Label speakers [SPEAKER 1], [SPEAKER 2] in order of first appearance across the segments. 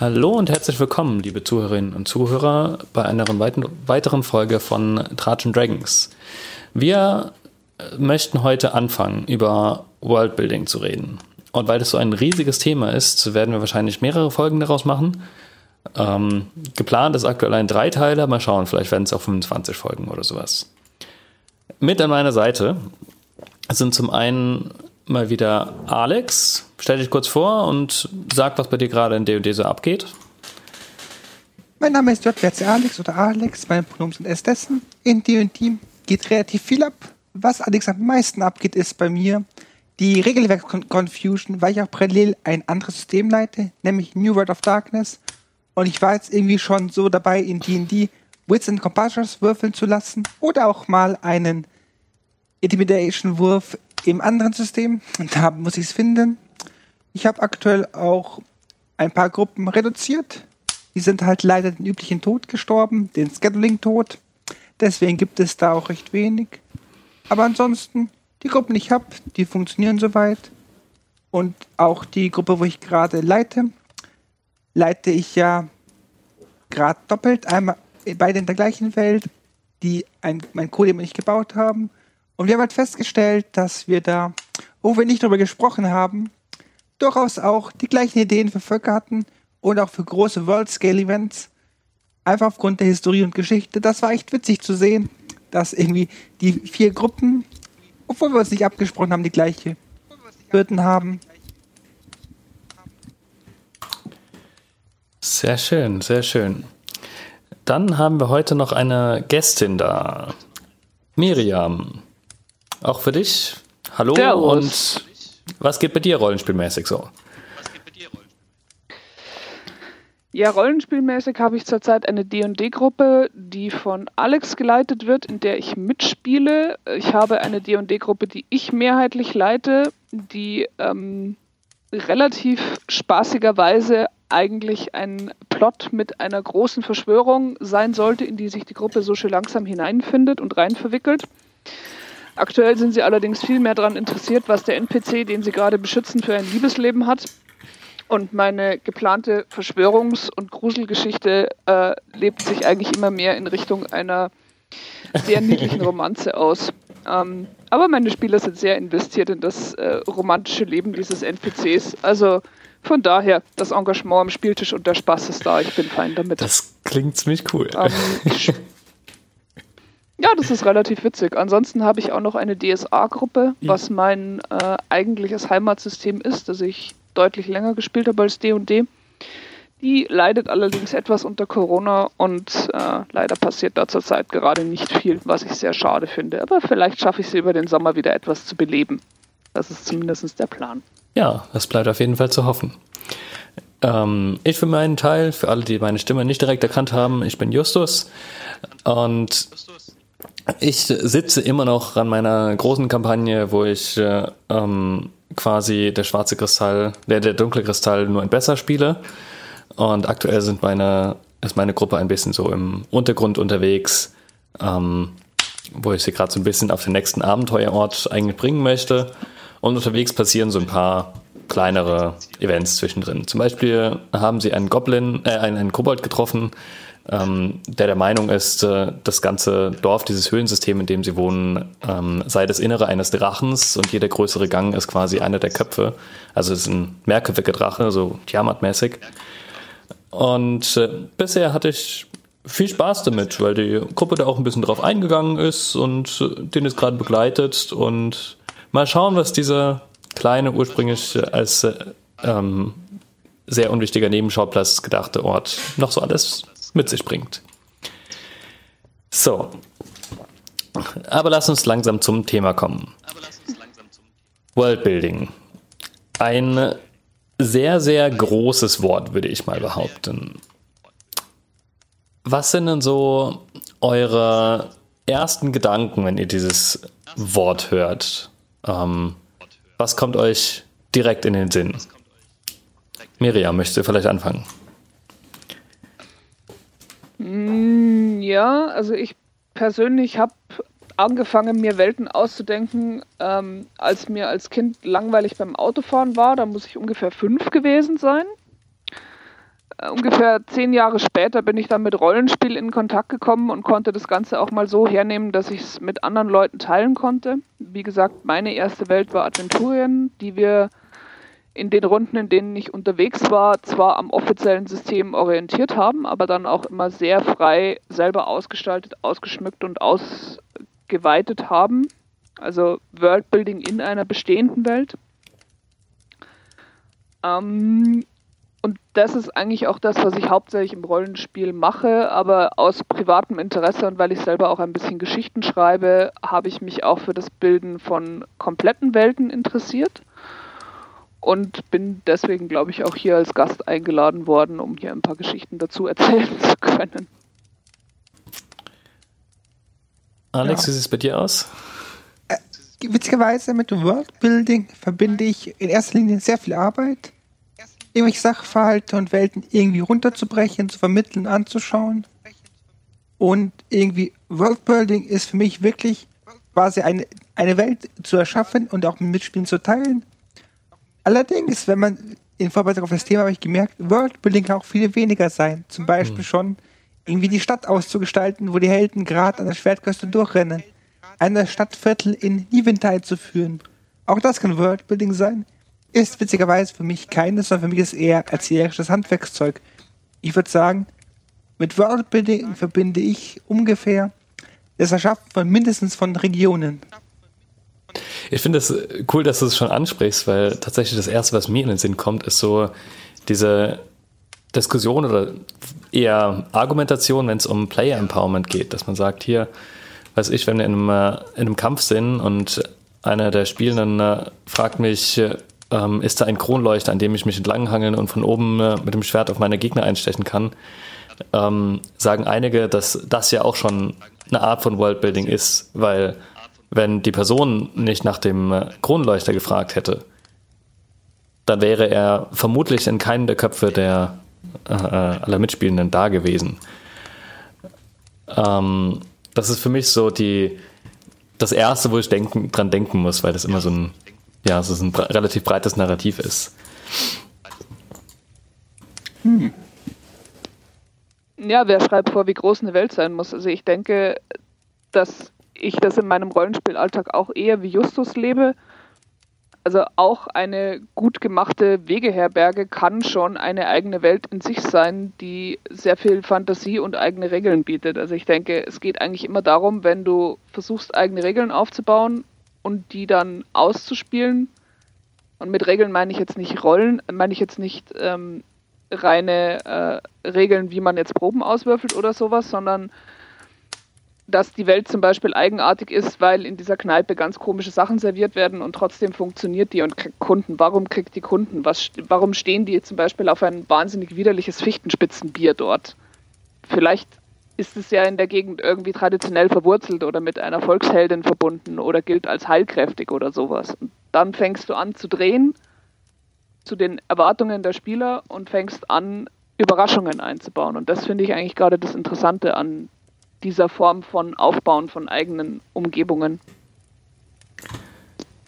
[SPEAKER 1] Hallo und herzlich willkommen, liebe Zuhörerinnen und Zuhörer, bei einer weiteren Folge von Trajan Dragons. Wir möchten heute anfangen, über Worldbuilding zu reden. Und weil das so ein riesiges Thema ist, werden wir wahrscheinlich mehrere Folgen daraus machen. Ähm, geplant ist aktuell ein Dreiteiler. Mal schauen, vielleicht werden es auch 25 Folgen oder sowas. Mit an meiner Seite sind zum einen mal wieder Alex. Stell dich kurz vor und sag, was bei dir gerade in D&D so abgeht.
[SPEAKER 2] Mein Name ist JWC Alex oder Alex. Meine Pronomen sind es dessen. In D&D geht relativ viel ab. Was allerdings am meisten abgeht, ist bei mir die Regelwerk-Confusion, weil ich auch parallel ein anderes System leite, nämlich New World of Darkness. Und ich war jetzt irgendwie schon so dabei, in D&D Wits and Compulsions würfeln zu lassen oder auch mal einen Intimidation-Wurf im anderen System. Und da muss ich es finden. Ich habe aktuell auch ein paar Gruppen reduziert. Die sind halt leider den üblichen Tod gestorben, den Scheduling-Tod. Deswegen gibt es da auch recht wenig. Aber ansonsten, die Gruppen, die ich habe, die funktionieren soweit. Und auch die Gruppe, wo ich gerade leite, leite ich ja gerade doppelt. Einmal beide in der gleichen Welt, die ein, mein Code nicht gebaut haben. Und wir haben halt festgestellt, dass wir da, wo wir nicht darüber gesprochen haben, durchaus auch die gleichen Ideen für Völker hatten und auch für große World-Scale-Events. Einfach aufgrund der Historie und Geschichte. Das war echt witzig zu sehen, dass irgendwie die vier Gruppen, obwohl wir uns nicht abgesprochen haben, die gleiche Hürden haben.
[SPEAKER 1] Sehr schön, sehr schön. Dann haben wir heute noch eine Gästin da. Miriam. Auch für dich. Hallo Servus. und was geht bei dir rollenspielmäßig so?
[SPEAKER 3] Ja, rollenspielmäßig habe ich zurzeit eine D&D-Gruppe, die von Alex geleitet wird, in der ich mitspiele. Ich habe eine D&D-Gruppe, die ich mehrheitlich leite, die ähm, relativ spaßigerweise eigentlich ein Plot mit einer großen Verschwörung sein sollte, in die sich die Gruppe so schön langsam hineinfindet und rein verwickelt. Aktuell sind sie allerdings viel mehr daran interessiert, was der NPC, den sie gerade beschützen, für ein Liebesleben hat. Und meine geplante Verschwörungs- und Gruselgeschichte äh, lebt sich eigentlich immer mehr in Richtung einer sehr niedlichen Romanze aus. Ähm, aber meine Spieler sind sehr investiert in das äh, romantische Leben dieses NPCs. Also von daher, das Engagement am Spieltisch und der Spaß ist da. Ich bin fein damit.
[SPEAKER 1] Das klingt ziemlich cool.
[SPEAKER 3] Ähm, Ja, das ist relativ witzig. Ansonsten habe ich auch noch eine DSA-Gruppe, ja. was mein äh, eigentliches Heimatsystem ist, das ich deutlich länger gespielt habe als D&D. Die leidet allerdings etwas unter Corona und äh, leider passiert da zurzeit gerade nicht viel, was ich sehr schade finde. Aber vielleicht schaffe ich sie über den Sommer wieder etwas zu beleben. Das ist zumindest der Plan.
[SPEAKER 1] Ja, das bleibt auf jeden Fall zu hoffen. Ähm, ich für meinen Teil, für alle, die meine Stimme nicht direkt erkannt haben, ich bin Justus und ich sitze immer noch an meiner großen Kampagne, wo ich äh, ähm, quasi der schwarze Kristall, der, der dunkle Kristall nur ein besser spiele. Und aktuell sind meine, ist meine Gruppe ein bisschen so im Untergrund unterwegs, ähm, wo ich sie gerade so ein bisschen auf den nächsten Abenteuerort eigentlich bringen möchte. Und unterwegs passieren so ein paar kleinere Events zwischendrin. Zum Beispiel haben sie einen Goblin, äh, einen, einen Kobold getroffen, ähm, der der Meinung ist, äh, das ganze Dorf, dieses Höhlensystem, in dem sie wohnen, ähm, sei das Innere eines Drachens und jeder größere Gang ist quasi einer der Köpfe. Also es ist ein mehrköpfiger Drache, so Tiamat-mäßig. Und äh, bisher hatte ich viel Spaß damit, weil die Gruppe da auch ein bisschen drauf eingegangen ist und äh, den ist gerade begleitet und mal schauen, was dieser kleine, ursprünglich als äh, ähm, sehr unwichtiger Nebenschauplatz gedachte Ort noch so alles mit sich bringt. So. Aber lass uns langsam zum Thema kommen. Worldbuilding. Ein sehr, sehr großes Wort, würde ich mal behaupten. Was sind denn so eure ersten Gedanken, wenn ihr dieses Wort hört? Ähm, was kommt euch direkt in den Sinn? Miriam, möchtest du vielleicht anfangen?
[SPEAKER 3] Mm, ja, also ich persönlich habe angefangen, mir Welten auszudenken, ähm, als mir als Kind langweilig beim Autofahren war. Da muss ich ungefähr fünf gewesen sein. ungefähr zehn Jahre später bin ich dann mit Rollenspiel in Kontakt gekommen und konnte das Ganze auch mal so hernehmen, dass ich es mit anderen Leuten teilen konnte. Wie gesagt, meine erste Welt war Adventurien, die wir in den Runden, in denen ich unterwegs war, zwar am offiziellen System orientiert haben, aber dann auch immer sehr frei selber ausgestaltet, ausgeschmückt und ausgeweitet haben. Also Worldbuilding in einer bestehenden Welt. Ähm, und das ist eigentlich auch das, was ich hauptsächlich im Rollenspiel mache, aber aus privatem Interesse und weil ich selber auch ein bisschen Geschichten schreibe, habe ich mich auch für das Bilden von kompletten Welten interessiert und bin deswegen, glaube ich, auch hier als Gast eingeladen worden, um hier ein paar Geschichten dazu erzählen zu können.
[SPEAKER 1] Alex, ja. wie sieht es bei dir aus?
[SPEAKER 2] Äh, witzigerweise mit Worldbuilding verbinde ich in erster Linie sehr viel Arbeit irgendwelche Sachverhalte und Welten irgendwie runterzubrechen, zu vermitteln, anzuschauen. Und irgendwie Worldbuilding ist für mich wirklich quasi eine, eine Welt zu erschaffen und auch mit Mitspielen zu teilen. Allerdings, wenn man in Vorbereitung auf das Thema habe ich gemerkt, Worldbuilding kann auch viel weniger sein. Zum Beispiel mhm. schon irgendwie die Stadt auszugestalten, wo die Helden gerade an der Schwertküste durchrennen. Eine Stadtviertel in Niventide zu führen. Auch das kann Worldbuilding sein ist witzigerweise für mich keines, sondern für mich ist eher erzählerisches Handwerkszeug. Ich würde sagen, mit Worldbuilding verbinde ich ungefähr das Erschaffen von mindestens von Regionen.
[SPEAKER 1] Ich finde es cool, dass du es schon ansprichst, weil tatsächlich das Erste, was mir in den Sinn kommt, ist so diese Diskussion oder eher Argumentation, wenn es um Player Empowerment geht, dass man sagt, hier, weiß ich, wenn wir in einem, äh, in einem Kampf sind und einer der Spielenden äh, fragt mich, äh, ähm, ist da ein Kronleuchter, an dem ich mich entlanghangeln und von oben äh, mit dem Schwert auf meine Gegner einstechen kann. Ähm, sagen einige, dass das ja auch schon eine Art von Worldbuilding ist, weil wenn die Person nicht nach dem äh, Kronleuchter gefragt hätte, dann wäre er vermutlich in keinem der Köpfe der äh, äh aller Mitspielenden da gewesen. Ähm, das ist für mich so die das erste, wo ich denken, dran denken muss, weil das immer so ein ja, es ein relativ breites Narrativ ist.
[SPEAKER 3] Hm. Ja, wer schreibt vor, wie groß eine Welt sein muss? Also ich denke, dass ich das in meinem Rollenspielalltag auch eher wie Justus lebe. Also auch eine gut gemachte Wegeherberge kann schon eine eigene Welt in sich sein, die sehr viel Fantasie und eigene Regeln bietet. Also ich denke, es geht eigentlich immer darum, wenn du versuchst, eigene Regeln aufzubauen und die dann auszuspielen. Und mit Regeln meine ich jetzt nicht Rollen, meine ich jetzt nicht ähm, reine äh, Regeln, wie man jetzt Proben auswürfelt oder sowas, sondern dass die Welt zum Beispiel eigenartig ist, weil in dieser Kneipe ganz komische Sachen serviert werden und trotzdem funktioniert die und kriegt Kunden. Warum kriegt die Kunden? Was, warum stehen die zum Beispiel auf ein wahnsinnig widerliches Fichtenspitzenbier dort? Vielleicht ist es ja in der Gegend irgendwie traditionell verwurzelt oder mit einer Volksheldin verbunden oder gilt als heilkräftig oder sowas. Und dann fängst du an zu drehen zu den Erwartungen der Spieler und fängst an, Überraschungen einzubauen. Und das finde ich eigentlich gerade das Interessante an dieser Form von Aufbauen von eigenen Umgebungen.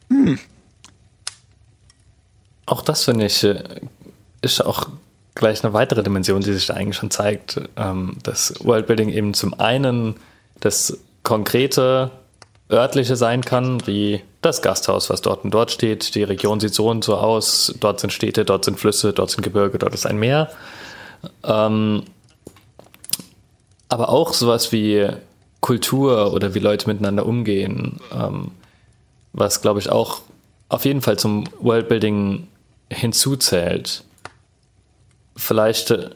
[SPEAKER 1] Hm. Auch das finde ich äh, ist auch gleich eine weitere Dimension, die sich da eigentlich schon zeigt, ähm, dass Worldbuilding eben zum einen das konkrete örtliche sein kann, wie das Gasthaus, was dort und dort steht. Die Region sieht so und so aus. Dort sind Städte, dort sind Flüsse, dort sind Gebirge, dort ist ein Meer. Ähm, aber auch sowas wie Kultur oder wie Leute miteinander umgehen, ähm, was glaube ich auch auf jeden Fall zum Worldbuilding hinzuzählt vielleicht äh,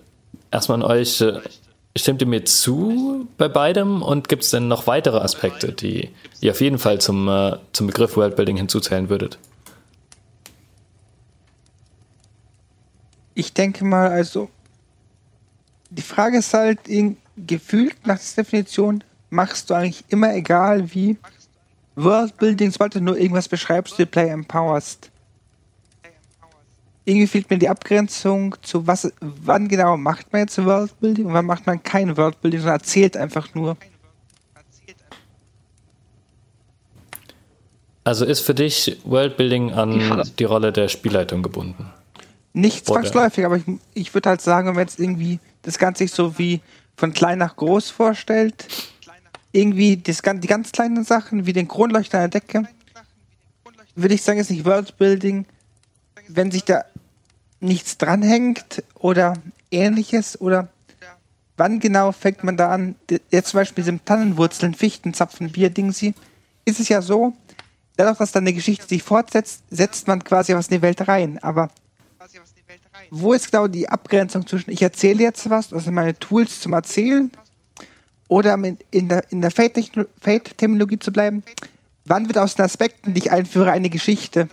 [SPEAKER 1] erstmal an euch, äh, stimmt ihr mir zu bei beidem und gibt es denn noch weitere Aspekte, die ihr auf jeden Fall zum, äh, zum Begriff Worldbuilding hinzuzählen würdet?
[SPEAKER 2] Ich denke mal, also die Frage ist halt, gefühlt nach der Definition machst du eigentlich immer egal wie Worldbuilding, sobald du nur irgendwas beschreibst, du Play empowerst irgendwie fehlt mir die Abgrenzung zu was, wann genau macht man jetzt Worldbuilding und wann macht man kein Worldbuilding, sondern erzählt einfach nur.
[SPEAKER 1] Also ist für dich Worldbuilding an die, die Rolle der Spielleitung gebunden?
[SPEAKER 2] Nicht zwangsläufig, aber ich, ich würde halt sagen, wenn man jetzt irgendwie das Ganze sich so wie von klein nach groß vorstellt, irgendwie das, die ganz kleinen Sachen, wie den Kronleuchter an der Decke, würde ich sagen, ist nicht Worldbuilding, wenn sich da nichts dranhängt oder ähnliches oder wann genau fängt man da an, jetzt zum Beispiel diesem Tannenwurzeln, Fichtenzapfen, Bierdingsi, ist es ja so, dadurch, dass dann eine Geschichte sich fortsetzt, setzt man quasi was in die Welt rein, aber wo ist genau die Abgrenzung zwischen ich erzähle jetzt was, also meine Tools zum Erzählen, oder in der, in der Fate-Terminologie zu bleiben, wann wird aus den Aspekten, die ich einführe, eine Geschichte?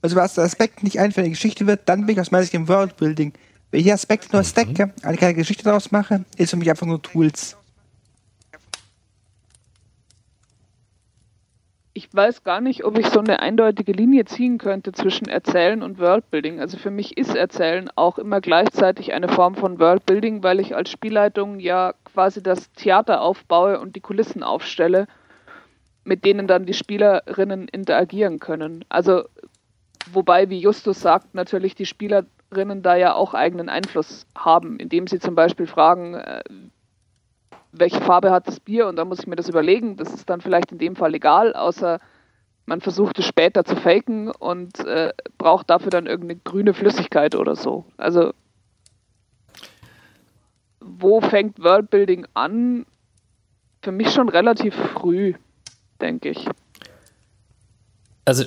[SPEAKER 2] Also was der Aspekt nicht einfach eine Geschichte wird, dann bin ich aus meiner Sicht im Worldbuilding. Wenn ich Aspekte nur stacke, eine kleine Geschichte daraus mache, ist für mich einfach nur Tools.
[SPEAKER 3] Ich weiß gar nicht, ob ich so eine eindeutige Linie ziehen könnte zwischen Erzählen und Worldbuilding. Also für mich ist Erzählen auch immer gleichzeitig eine Form von Worldbuilding, weil ich als Spielleitung ja quasi das Theater aufbaue und die Kulissen aufstelle, mit denen dann die Spielerinnen interagieren können. Also wobei, wie Justus sagt, natürlich die Spielerinnen da ja auch eigenen Einfluss haben, indem sie zum Beispiel fragen, äh, welche Farbe hat das Bier und dann muss ich mir das überlegen. Das ist dann vielleicht in dem Fall egal, außer man versucht es später zu faken und äh, braucht dafür dann irgendeine grüne Flüssigkeit oder so. Also wo fängt Worldbuilding an? Für mich schon relativ früh, denke ich.
[SPEAKER 1] Also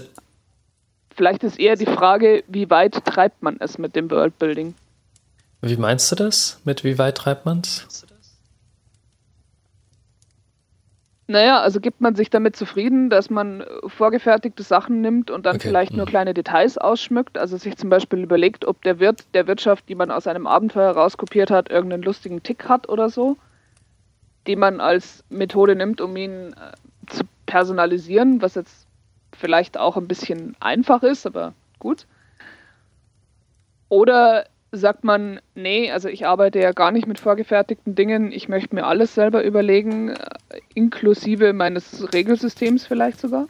[SPEAKER 3] vielleicht ist eher die Frage, wie weit treibt man es mit dem Worldbuilding?
[SPEAKER 1] Wie meinst du das? Mit wie weit treibt man es?
[SPEAKER 3] Naja, also gibt man sich damit zufrieden, dass man vorgefertigte Sachen nimmt und dann okay. vielleicht nur mhm. kleine Details ausschmückt. Also sich zum Beispiel überlegt, ob der Wirt der Wirtschaft, die man aus einem Abenteuer rauskopiert hat, irgendeinen lustigen Tick hat oder so, die man als Methode nimmt, um ihn äh, zu personalisieren, was jetzt vielleicht auch ein bisschen einfach ist, aber gut. Oder sagt man, nee, also ich arbeite ja gar nicht mit vorgefertigten Dingen, ich möchte mir alles selber überlegen, äh, inklusive meines Regelsystems vielleicht sogar?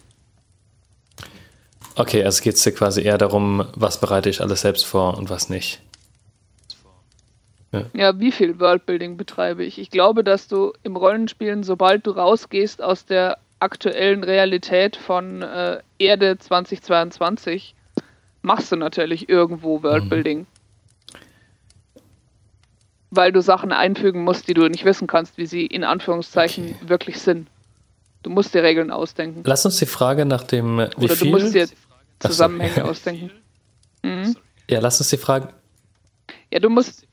[SPEAKER 1] Okay, also geht es dir quasi eher darum, was bereite ich alles selbst vor und was nicht.
[SPEAKER 3] Ja. ja, wie viel Worldbuilding betreibe ich? Ich glaube, dass du im Rollenspielen, sobald du rausgehst aus der aktuellen Realität von äh, Erde 2022, machst du natürlich irgendwo Worldbuilding. Mhm weil du Sachen einfügen musst, die du nicht wissen kannst, wie sie in Anführungszeichen okay. wirklich sind. Du musst dir Regeln ausdenken.
[SPEAKER 1] Lass uns die Frage nach dem, wie
[SPEAKER 3] Oder
[SPEAKER 1] viel...
[SPEAKER 3] du musst dir Zusammenhänge so. ausdenken.
[SPEAKER 1] Mhm. Ja, lass uns die Frage...
[SPEAKER 3] Ja, du musst...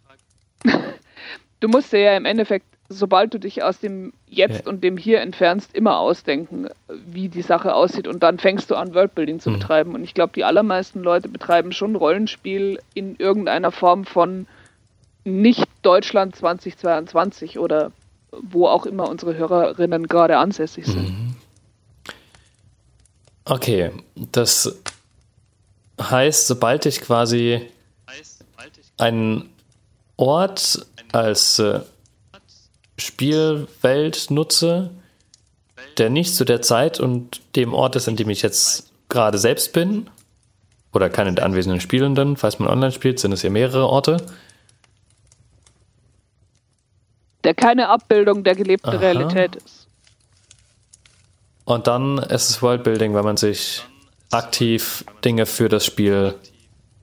[SPEAKER 3] du musst dir ja im Endeffekt, sobald du dich aus dem Jetzt ja. und dem Hier entfernst, immer ausdenken, wie die Sache aussieht und dann fängst du an, Worldbuilding zu mhm. betreiben. Und ich glaube, die allermeisten Leute betreiben schon Rollenspiel in irgendeiner Form von nicht Deutschland 2022 oder wo auch immer unsere Hörerinnen gerade ansässig sind. Mhm.
[SPEAKER 1] Okay, das heißt, sobald ich quasi einen Ort als äh, Spielwelt nutze, der nicht zu der Zeit und dem Ort ist, an dem ich jetzt gerade selbst bin, oder keine der anwesenden Spielenden, falls man online spielt, sind es ja mehrere Orte,
[SPEAKER 3] der keine Abbildung der gelebten Aha. Realität ist.
[SPEAKER 1] Und dann ist es Worldbuilding, wenn man sich aktiv Dinge für das Spiel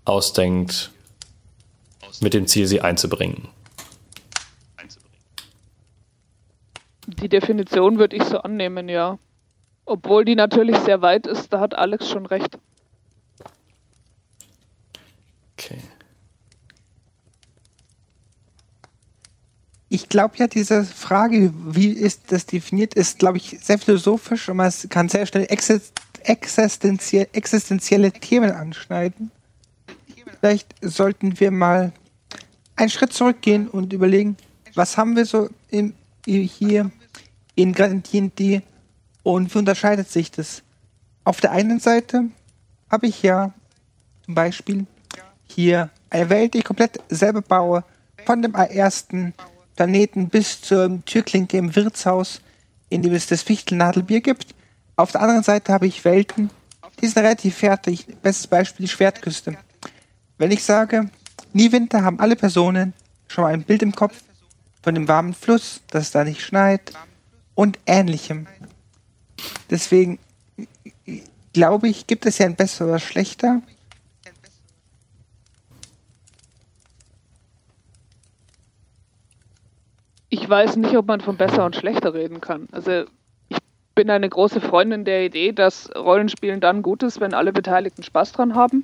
[SPEAKER 1] ausdenkt, mit dem Ziel, sie einzubringen.
[SPEAKER 3] Die Definition würde ich so annehmen, ja. Obwohl die natürlich sehr weit ist, da hat Alex schon recht.
[SPEAKER 2] Okay. Ich glaube ja, diese Frage, wie ist das definiert, ist, glaube ich, sehr philosophisch und man kann sehr schnell existenziell, existenzielle Themen anschneiden. Vielleicht sollten wir mal einen Schritt zurückgehen und überlegen, was haben wir so im, hier in D&D und wie unterscheidet sich das? Auf der einen Seite habe ich ja zum Beispiel hier eine Welt, die ich komplett selber baue, von dem ersten Planeten bis zur Türklinke im Wirtshaus, in dem es das Fichtelnadelbier gibt. Auf der anderen Seite habe ich Welten, die sind relativ fertig. Bestes Beispiel die Schwertküste. Wenn ich sage, nie Winter haben alle Personen schon mal ein Bild im Kopf von dem warmen Fluss, dass es da nicht schneit und ähnlichem. Deswegen glaube ich, gibt es ja ein besser oder schlechter.
[SPEAKER 3] Ich weiß nicht, ob man von besser und schlechter reden kann. Also ich bin eine große Freundin der Idee, dass Rollenspielen dann gut ist, wenn alle Beteiligten Spaß dran haben.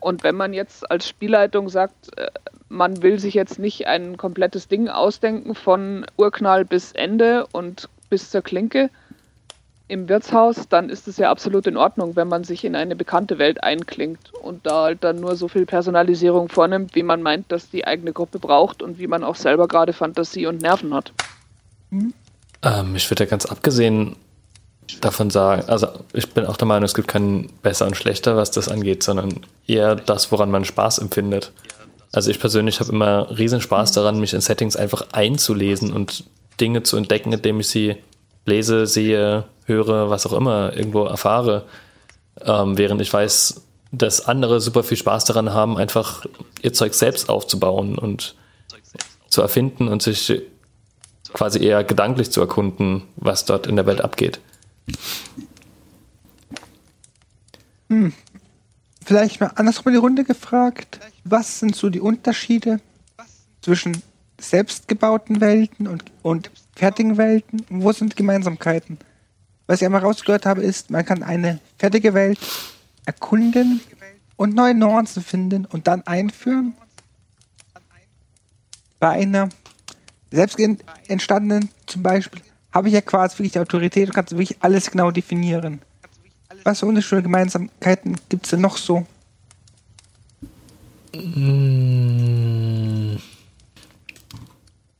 [SPEAKER 3] Und wenn man jetzt als Spielleitung sagt, äh, man will sich jetzt nicht ein komplettes Ding ausdenken von Urknall bis Ende und bis zur Klinke, im Wirtshaus, dann ist es ja absolut in Ordnung, wenn man sich in eine bekannte Welt einklingt und da halt dann nur so viel Personalisierung vornimmt, wie man meint, dass die eigene Gruppe braucht und wie man auch selber gerade Fantasie und Nerven hat.
[SPEAKER 1] Mhm. Ähm, ich würde ja ganz abgesehen davon sagen, also ich bin auch der Meinung, es gibt keinen besser und schlechter, was das angeht, sondern eher das, woran man Spaß empfindet. Also ich persönlich habe immer riesen Spaß daran, mich in Settings einfach einzulesen und Dinge zu entdecken, indem ich sie lese, sehe, höre, was auch immer, irgendwo erfahre. Ähm, während ich weiß, dass andere super viel Spaß daran haben, einfach ihr Zeug selbst aufzubauen und zu erfinden und sich quasi eher gedanklich zu erkunden, was dort in der Welt abgeht.
[SPEAKER 2] Hm. Vielleicht mal andersrum die Runde gefragt. Was sind so die Unterschiede zwischen selbstgebauten Welten und, und fertigen Welten? Wo sind Gemeinsamkeiten? Was ich einmal rausgehört habe, ist, man kann eine fertige Welt erkunden und neue Nuancen finden und dann einführen. Bei einer selbst entstandenen zum Beispiel habe ich ja quasi wirklich die Autorität und kann wirklich alles genau definieren. Was für unterschiedliche Gemeinsamkeiten gibt es denn noch so?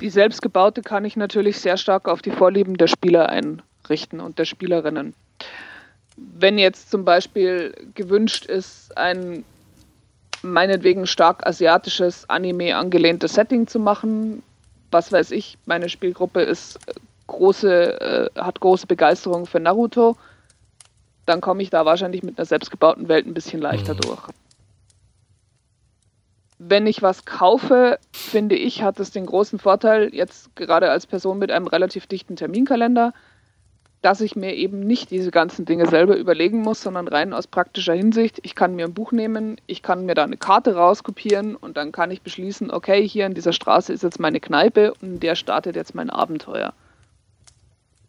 [SPEAKER 3] Die selbstgebaute kann ich natürlich sehr stark auf die Vorlieben der Spieler einrichten und der Spielerinnen. Wenn jetzt zum Beispiel gewünscht ist, ein meinetwegen stark asiatisches Anime angelehntes Setting zu machen, was weiß ich, meine Spielgruppe ist große, äh, hat große Begeisterung für Naruto, dann komme ich da wahrscheinlich mit einer selbstgebauten Welt ein bisschen leichter mhm. durch wenn ich was kaufe, finde ich, hat es den großen Vorteil, jetzt gerade als Person mit einem relativ dichten Terminkalender, dass ich mir eben nicht diese ganzen Dinge selber überlegen muss, sondern rein aus praktischer Hinsicht. Ich kann mir ein Buch nehmen, ich kann mir da eine Karte rauskopieren und dann kann ich beschließen, okay, hier in dieser Straße ist jetzt meine Kneipe und in der startet jetzt mein Abenteuer.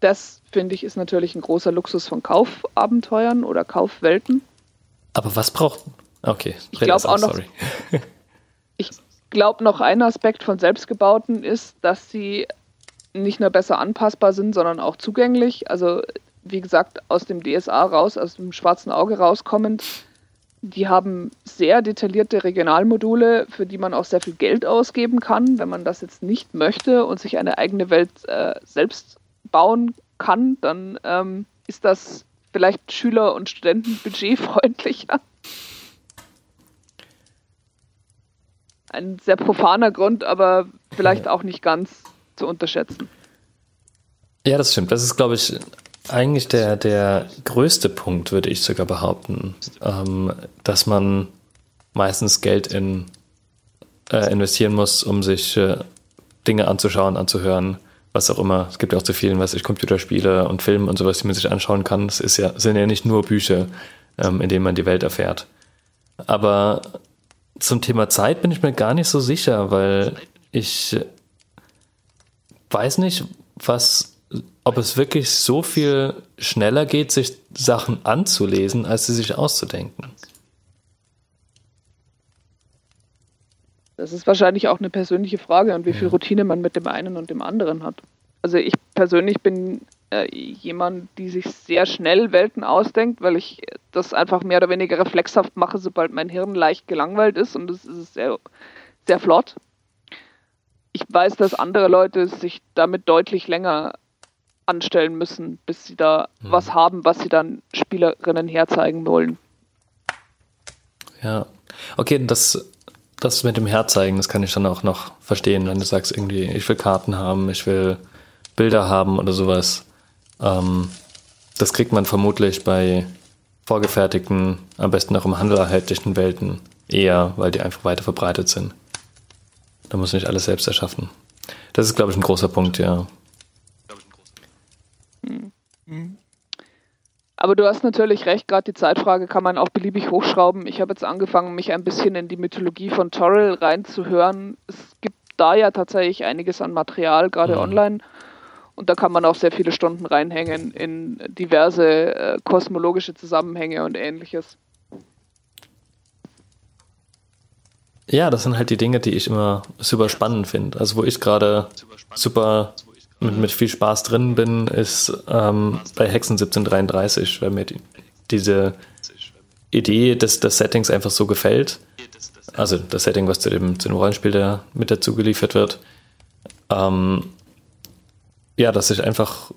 [SPEAKER 3] Das, finde ich, ist natürlich ein großer Luxus von Kaufabenteuern oder Kaufwelten.
[SPEAKER 1] Aber was braucht. Okay,
[SPEAKER 3] ich glaube auch noch. Glaube, noch ein Aspekt von selbstgebauten ist, dass sie nicht nur besser anpassbar sind, sondern auch zugänglich. Also, wie gesagt, aus dem DSA raus, aus dem schwarzen Auge rauskommend. Die haben sehr detaillierte Regionalmodule, für die man auch sehr viel Geld ausgeben kann. Wenn man das jetzt nicht möchte und sich eine eigene Welt äh, selbst bauen kann, dann ähm, ist das vielleicht Schüler- und Studentenbudgetfreundlicher. ein sehr profaner Grund, aber vielleicht auch nicht ganz zu unterschätzen.
[SPEAKER 1] Ja, das stimmt. Das ist, glaube ich, eigentlich der, der größte Punkt, würde ich sogar behaupten, ähm, dass man meistens Geld in, äh, investieren muss, um sich äh, Dinge anzuschauen, anzuhören, was auch immer. Es gibt ja auch zu vielen, was ich, Computerspiele und Filme und sowas, die man sich anschauen kann. Es ist ja, sind ja nicht nur Bücher, ähm, in denen man die Welt erfährt. Aber zum Thema Zeit bin ich mir gar nicht so sicher, weil ich weiß nicht, was, ob es wirklich so viel schneller geht, sich Sachen anzulesen, als sie sich auszudenken.
[SPEAKER 3] Das ist wahrscheinlich auch eine persönliche Frage und wie viel Routine man mit dem einen und dem anderen hat. Also ich persönlich bin äh, jemand, die sich sehr schnell Welten ausdenkt, weil ich das einfach mehr oder weniger reflexhaft mache, sobald mein Hirn leicht gelangweilt ist und das ist sehr, sehr flott. Ich weiß, dass andere Leute sich damit deutlich länger anstellen müssen, bis sie da mhm. was haben, was sie dann Spielerinnen herzeigen wollen.
[SPEAKER 1] Ja, okay, das, das mit dem Herzeigen, das kann ich dann auch noch verstehen, wenn du sagst irgendwie, ich will Karten haben, ich will Bilder haben oder sowas. Ähm, das kriegt man vermutlich bei vorgefertigten, am besten auch im Handel erhältlichen Welten eher, weil die einfach weiter verbreitet sind. Da muss nicht alles selbst erschaffen. Das ist, glaube ich, ein großer Punkt, ja.
[SPEAKER 3] Hm. Aber du hast natürlich recht, gerade die Zeitfrage kann man auch beliebig hochschrauben. Ich habe jetzt angefangen, mich ein bisschen in die Mythologie von Torrell reinzuhören. Es gibt da ja tatsächlich einiges an Material, gerade mhm. online. Und da kann man auch sehr viele Stunden reinhängen in diverse äh, kosmologische Zusammenhänge und ähnliches.
[SPEAKER 1] Ja, das sind halt die Dinge, die ich immer super spannend finde. Also wo ich gerade super mit, mit viel Spaß drin bin, ist ähm, bei Hexen 1733, weil mir die, diese Idee des, des Settings einfach so gefällt. Also das Setting, was zu dem, zu dem Rollenspiel da mit dazu geliefert wird. Ähm, ja, dass ich einfach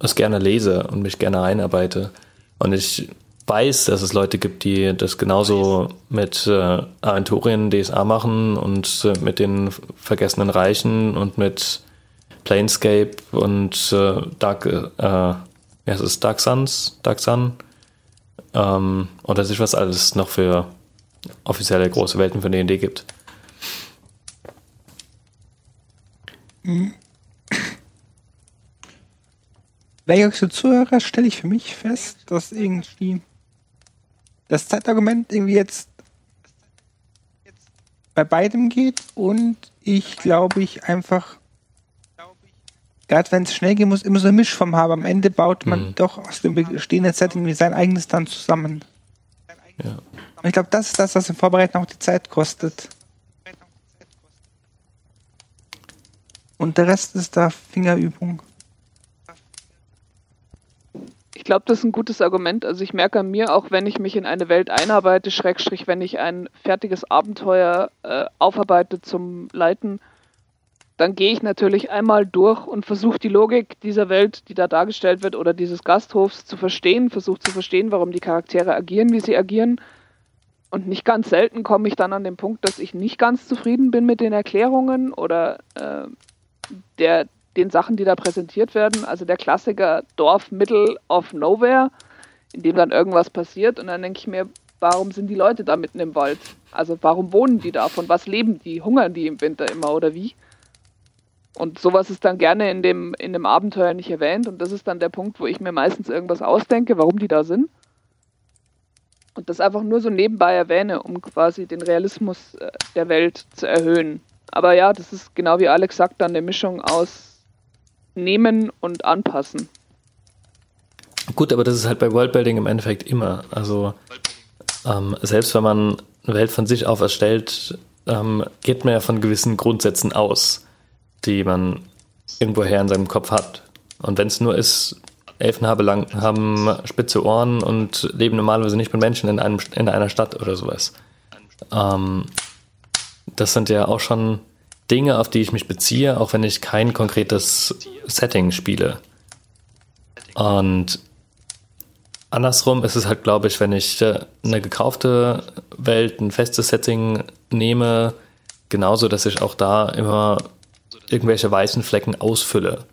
[SPEAKER 1] es gerne lese und mich gerne einarbeite. Und ich weiß, dass es Leute gibt, die das genauso mit äh, Aventurien DSA machen und äh, mit den vergessenen Reichen und mit Planescape und äh, Dark, äh, ja, es Dark Suns, Dark Sun. Ähm, und dass es was alles noch für offizielle große Welten von D&D gibt.
[SPEAKER 2] Mhm. Wenn ich so zuhöre, stelle ich für mich fest, dass irgendwie das Zeitargument irgendwie jetzt bei beidem geht und ich glaube ich einfach gerade wenn es schnell gehen muss, immer so eine Mischform habe. Am Ende baut man mhm. doch aus dem bestehenden Setting sein eigenes dann zusammen. Ja. Und ich glaube, das ist das, was im Vorbereiten auch die Zeit kostet. Und der Rest ist da Fingerübung.
[SPEAKER 3] Ich glaube, das ist ein gutes Argument. Also ich merke an mir, auch wenn ich mich in eine Welt einarbeite, Schrägstrich, wenn ich ein fertiges Abenteuer äh, aufarbeite zum Leiten, dann gehe ich natürlich einmal durch und versuche die Logik dieser Welt, die da dargestellt wird, oder dieses Gasthofs zu verstehen, versuche zu verstehen, warum die Charaktere agieren, wie sie agieren. Und nicht ganz selten komme ich dann an den Punkt, dass ich nicht ganz zufrieden bin mit den Erklärungen oder äh, der, den Sachen, die da präsentiert werden. Also der Klassiker Dorf Middle of Nowhere, in dem dann irgendwas passiert und dann denke ich mir, warum sind die Leute da mitten im Wald? Also warum wohnen die da? Von was leben die? Hungern die im Winter immer oder wie? Und sowas ist dann gerne in dem, in dem Abenteuer nicht erwähnt. Und das ist dann der Punkt, wo ich mir meistens irgendwas ausdenke, warum die da sind. Und das einfach nur so nebenbei erwähne, um quasi den Realismus äh, der Welt zu erhöhen. Aber ja, das ist genau wie Alex sagt, dann eine Mischung aus nehmen und anpassen.
[SPEAKER 1] Gut, aber das ist halt bei Worldbuilding im Endeffekt immer. Also ähm, selbst wenn man eine Welt von sich auf erstellt, ähm, geht man ja von gewissen Grundsätzen aus die man irgendwoher in seinem Kopf hat. Und wenn es nur ist, Elfen lang, haben spitze Ohren und leben normalerweise nicht mit Menschen in, einem, in einer Stadt oder sowas. Ähm, das sind ja auch schon Dinge, auf die ich mich beziehe, auch wenn ich kein konkretes Setting spiele. Und andersrum ist es halt, glaube ich, wenn ich äh, eine gekaufte Welt, ein festes Setting nehme, genauso, dass ich auch da immer irgendwelche weißen Flecken ausfülle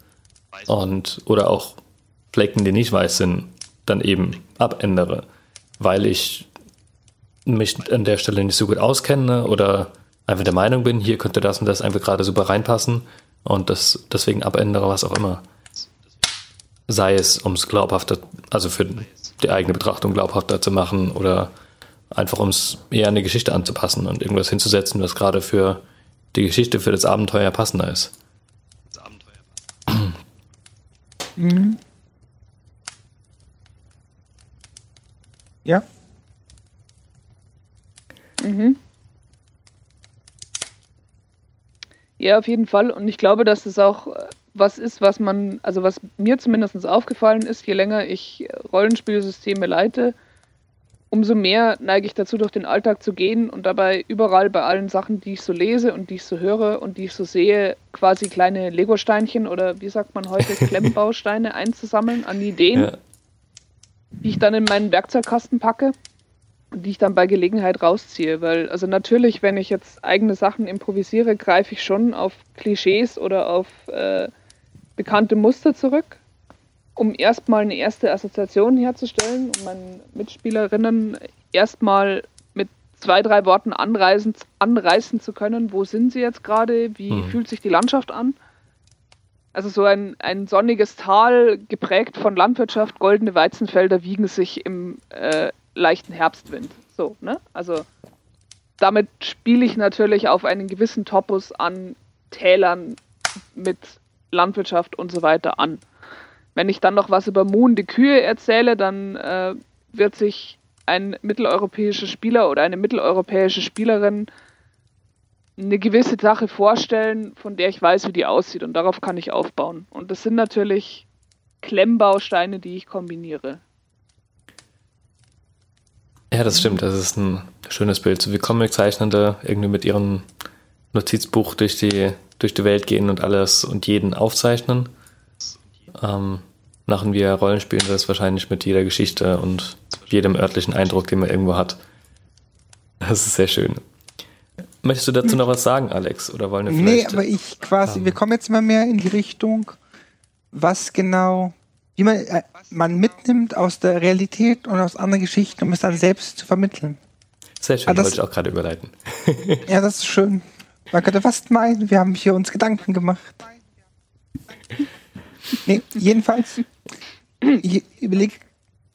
[SPEAKER 1] und oder auch Flecken, die nicht weiß sind, dann eben abändere, weil ich mich an der Stelle nicht so gut auskenne oder einfach der Meinung bin, hier könnte das und das einfach gerade super reinpassen und das deswegen abändere, was auch immer. Sei es, um es glaubhafter, also für die eigene Betrachtung glaubhafter zu machen oder einfach um es eher an die Geschichte anzupassen und irgendwas hinzusetzen, was gerade für die Geschichte für das Abenteuer passender ist.
[SPEAKER 2] Mhm. Ja.
[SPEAKER 3] Mhm. Ja, auf jeden Fall. Und ich glaube, dass es auch äh, was ist, was man, also was mir zumindest aufgefallen ist, je länger ich Rollenspielsysteme leite, umso mehr neige ich dazu, durch den Alltag zu gehen und dabei überall bei allen Sachen, die ich so lese und die ich so höre und die ich so sehe, quasi kleine Lego-Steinchen oder wie sagt man heute, Klemmbausteine einzusammeln an Ideen, ja. die ich dann in meinen Werkzeugkasten packe die ich dann bei Gelegenheit rausziehe. Weil, also natürlich, wenn ich jetzt eigene Sachen improvisiere, greife ich schon auf Klischees oder auf äh, bekannte Muster zurück um erstmal eine erste Assoziation herzustellen, um meinen Mitspielerinnen erstmal mit zwei, drei Worten anreißen, anreißen zu können, wo sind sie jetzt gerade, wie hm. fühlt sich die Landschaft an. Also so ein, ein sonniges Tal, geprägt von Landwirtschaft, goldene Weizenfelder wiegen sich im äh, leichten Herbstwind. So, ne? Also damit spiele ich natürlich auf einen gewissen Topos an Tälern mit Landwirtschaft und so weiter an. Wenn ich dann noch was über muhende Kühe erzähle, dann äh, wird sich ein mitteleuropäischer Spieler oder eine mitteleuropäische Spielerin eine gewisse Sache vorstellen, von der ich weiß, wie die aussieht und darauf kann ich aufbauen. Und das sind natürlich Klemmbausteine, die ich kombiniere.
[SPEAKER 1] Ja, das stimmt. Das ist ein schönes Bild. So wie Comic-Zeichnende irgendwie mit ihrem Notizbuch durch die, durch die Welt gehen und alles und jeden aufzeichnen. Ähm, machen wir Rollenspielen das wahrscheinlich mit jeder Geschichte und jedem örtlichen Eindruck, den man irgendwo hat. Das ist sehr schön. Möchtest du dazu noch was sagen, Alex? Oder wollen wir
[SPEAKER 2] vielleicht, Nee, aber ich quasi, ähm, wir kommen jetzt mal mehr in die Richtung, was genau, wie man, äh, man mitnimmt aus der Realität und aus anderen Geschichten, um es dann selbst zu vermitteln.
[SPEAKER 1] Sehr schön, ah, das, wollte ich auch gerade überleiten.
[SPEAKER 2] ja, das ist schön. Man könnte fast meinen, wir haben hier uns Gedanken gemacht. Nee, jedenfalls, ich überlege,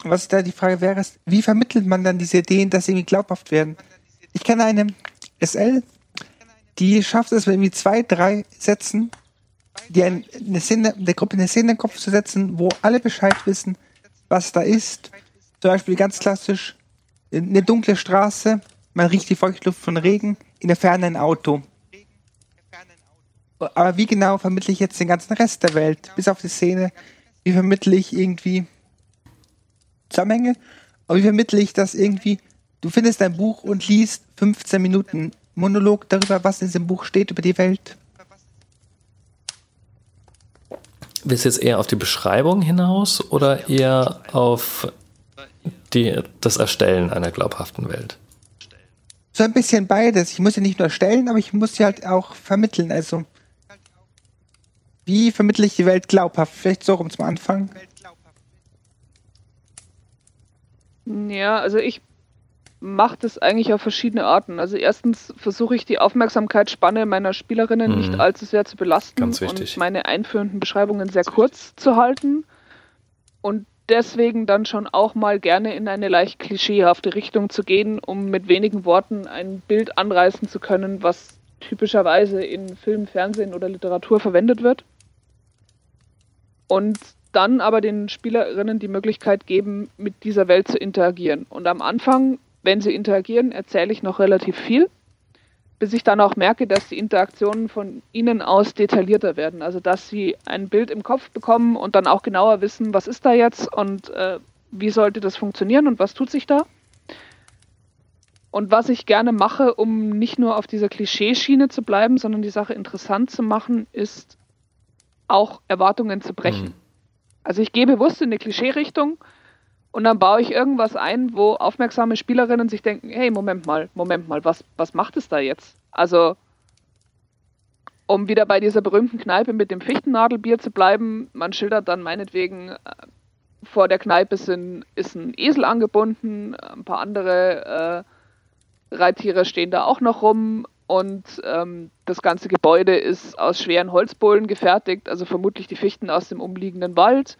[SPEAKER 2] was da die Frage wäre, ist, wie vermittelt man dann diese Ideen, dass sie irgendwie glaubhaft werden? Ich kenne eine SL, die schafft es, irgendwie zwei, drei Sätzen, die eine Szene, der Gruppe eine Szene in den Kopf zu setzen, wo alle Bescheid wissen, was da ist. Zum Beispiel ganz klassisch, eine dunkle Straße, man riecht die Feuchtluft von Regen, in der Ferne ein Auto. Aber wie genau vermittle ich jetzt den ganzen Rest der Welt, bis auf die Szene? Wie vermittle ich irgendwie Zusammenhänge? Aber wie vermittle ich das irgendwie? Du findest ein Buch und liest 15 Minuten Monolog darüber, was in diesem Buch steht über die Welt.
[SPEAKER 1] Willst du jetzt eher auf die Beschreibung hinaus oder eher auf die, das Erstellen einer glaubhaften Welt?
[SPEAKER 2] So ein bisschen beides. Ich muss ja nicht nur erstellen, aber ich muss sie halt auch vermitteln. Also wie vermittle ich die Welt glaubhaft? Vielleicht so rum zum Anfang.
[SPEAKER 3] Ja, also ich mache das eigentlich auf verschiedene Arten. Also erstens versuche ich die Aufmerksamkeitsspanne meiner Spielerinnen mhm. nicht allzu sehr zu belasten und meine einführenden Beschreibungen sehr kurz zu halten und deswegen dann schon auch mal gerne in eine leicht klischeehafte Richtung zu gehen, um mit wenigen Worten ein Bild anreißen zu können, was typischerweise in Film, Fernsehen oder Literatur verwendet wird. Und dann aber den Spielerinnen die Möglichkeit geben, mit dieser Welt zu interagieren. Und am Anfang, wenn sie interagieren, erzähle ich noch relativ viel, bis ich dann auch merke, dass die Interaktionen von ihnen aus detaillierter werden. Also dass sie ein Bild im Kopf bekommen und dann auch genauer wissen, was ist da jetzt und äh, wie sollte das funktionieren und was tut sich da. Und was ich gerne mache, um nicht nur auf dieser Klischeeschiene zu bleiben, sondern die Sache interessant zu machen, ist auch Erwartungen zu brechen. Mhm. Also ich gehe bewusst in eine Klischee-Richtung und dann baue ich irgendwas ein, wo aufmerksame Spielerinnen sich denken, hey, Moment mal, Moment mal, was, was macht es da jetzt? Also, um wieder bei dieser berühmten Kneipe mit dem Fichtennadelbier zu bleiben, man schildert dann meinetwegen, äh, vor der Kneipe sind, ist ein Esel angebunden, ein paar andere äh, Reittiere stehen da auch noch rum und ähm, das ganze Gebäude ist aus schweren Holzbohlen gefertigt, also vermutlich die Fichten aus dem umliegenden Wald.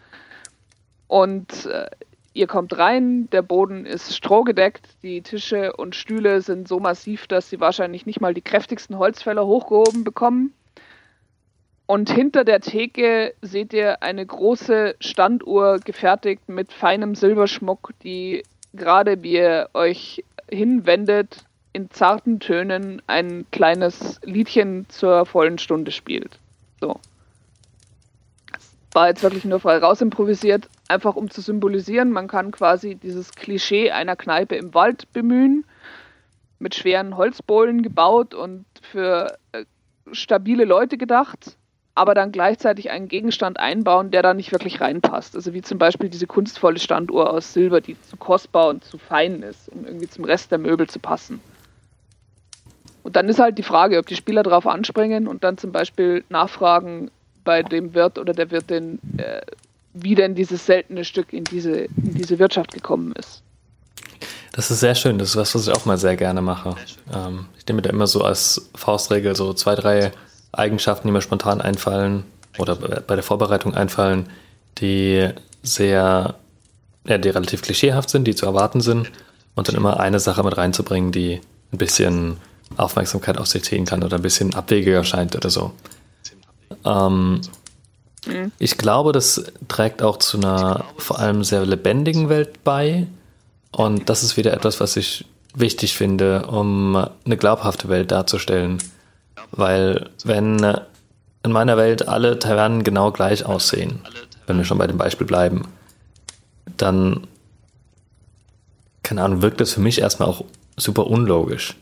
[SPEAKER 3] Und äh, ihr kommt rein, der Boden ist strohgedeckt, die Tische und Stühle sind so massiv, dass sie wahrscheinlich nicht mal die kräftigsten Holzfäller hochgehoben bekommen. Und hinter der Theke seht ihr eine große Standuhr gefertigt mit feinem Silberschmuck, die gerade wie ihr euch hinwendet, in zarten Tönen ein kleines Liedchen zur vollen Stunde spielt. So. War jetzt wirklich nur frei raus improvisiert, einfach um zu symbolisieren, man kann quasi dieses Klischee einer Kneipe im Wald bemühen, mit schweren Holzbohlen gebaut und für äh, stabile Leute gedacht aber dann gleichzeitig einen Gegenstand einbauen, der da nicht wirklich reinpasst. Also wie zum Beispiel diese kunstvolle Standuhr aus Silber, die zu kostbar und zu fein ist, um irgendwie zum Rest der Möbel zu passen. Und dann ist halt die Frage, ob die Spieler darauf anspringen und dann zum Beispiel nachfragen bei dem Wirt oder der Wirtin, äh, wie denn dieses seltene Stück in diese, in diese Wirtschaft gekommen ist.
[SPEAKER 1] Das ist sehr schön. Das ist was, was ich auch mal sehr gerne mache. Ähm, ich nehme da immer so als Faustregel so zwei, drei Eigenschaften, die mir spontan einfallen oder bei der Vorbereitung einfallen, die sehr, ja, die relativ klischeehaft sind, die zu erwarten sind und dann immer eine Sache mit reinzubringen, die ein bisschen Aufmerksamkeit auf sich ziehen kann oder ein bisschen abwegiger scheint oder so. Ähm, mhm. Ich glaube, das trägt auch zu einer vor allem sehr lebendigen Welt bei. Und das ist wieder etwas, was ich wichtig finde, um eine glaubhafte Welt darzustellen. Weil wenn in meiner Welt alle Tavernen genau gleich aussehen, wenn wir schon bei dem Beispiel bleiben, dann, keine Ahnung, wirkt das für mich erstmal auch super unlogisch.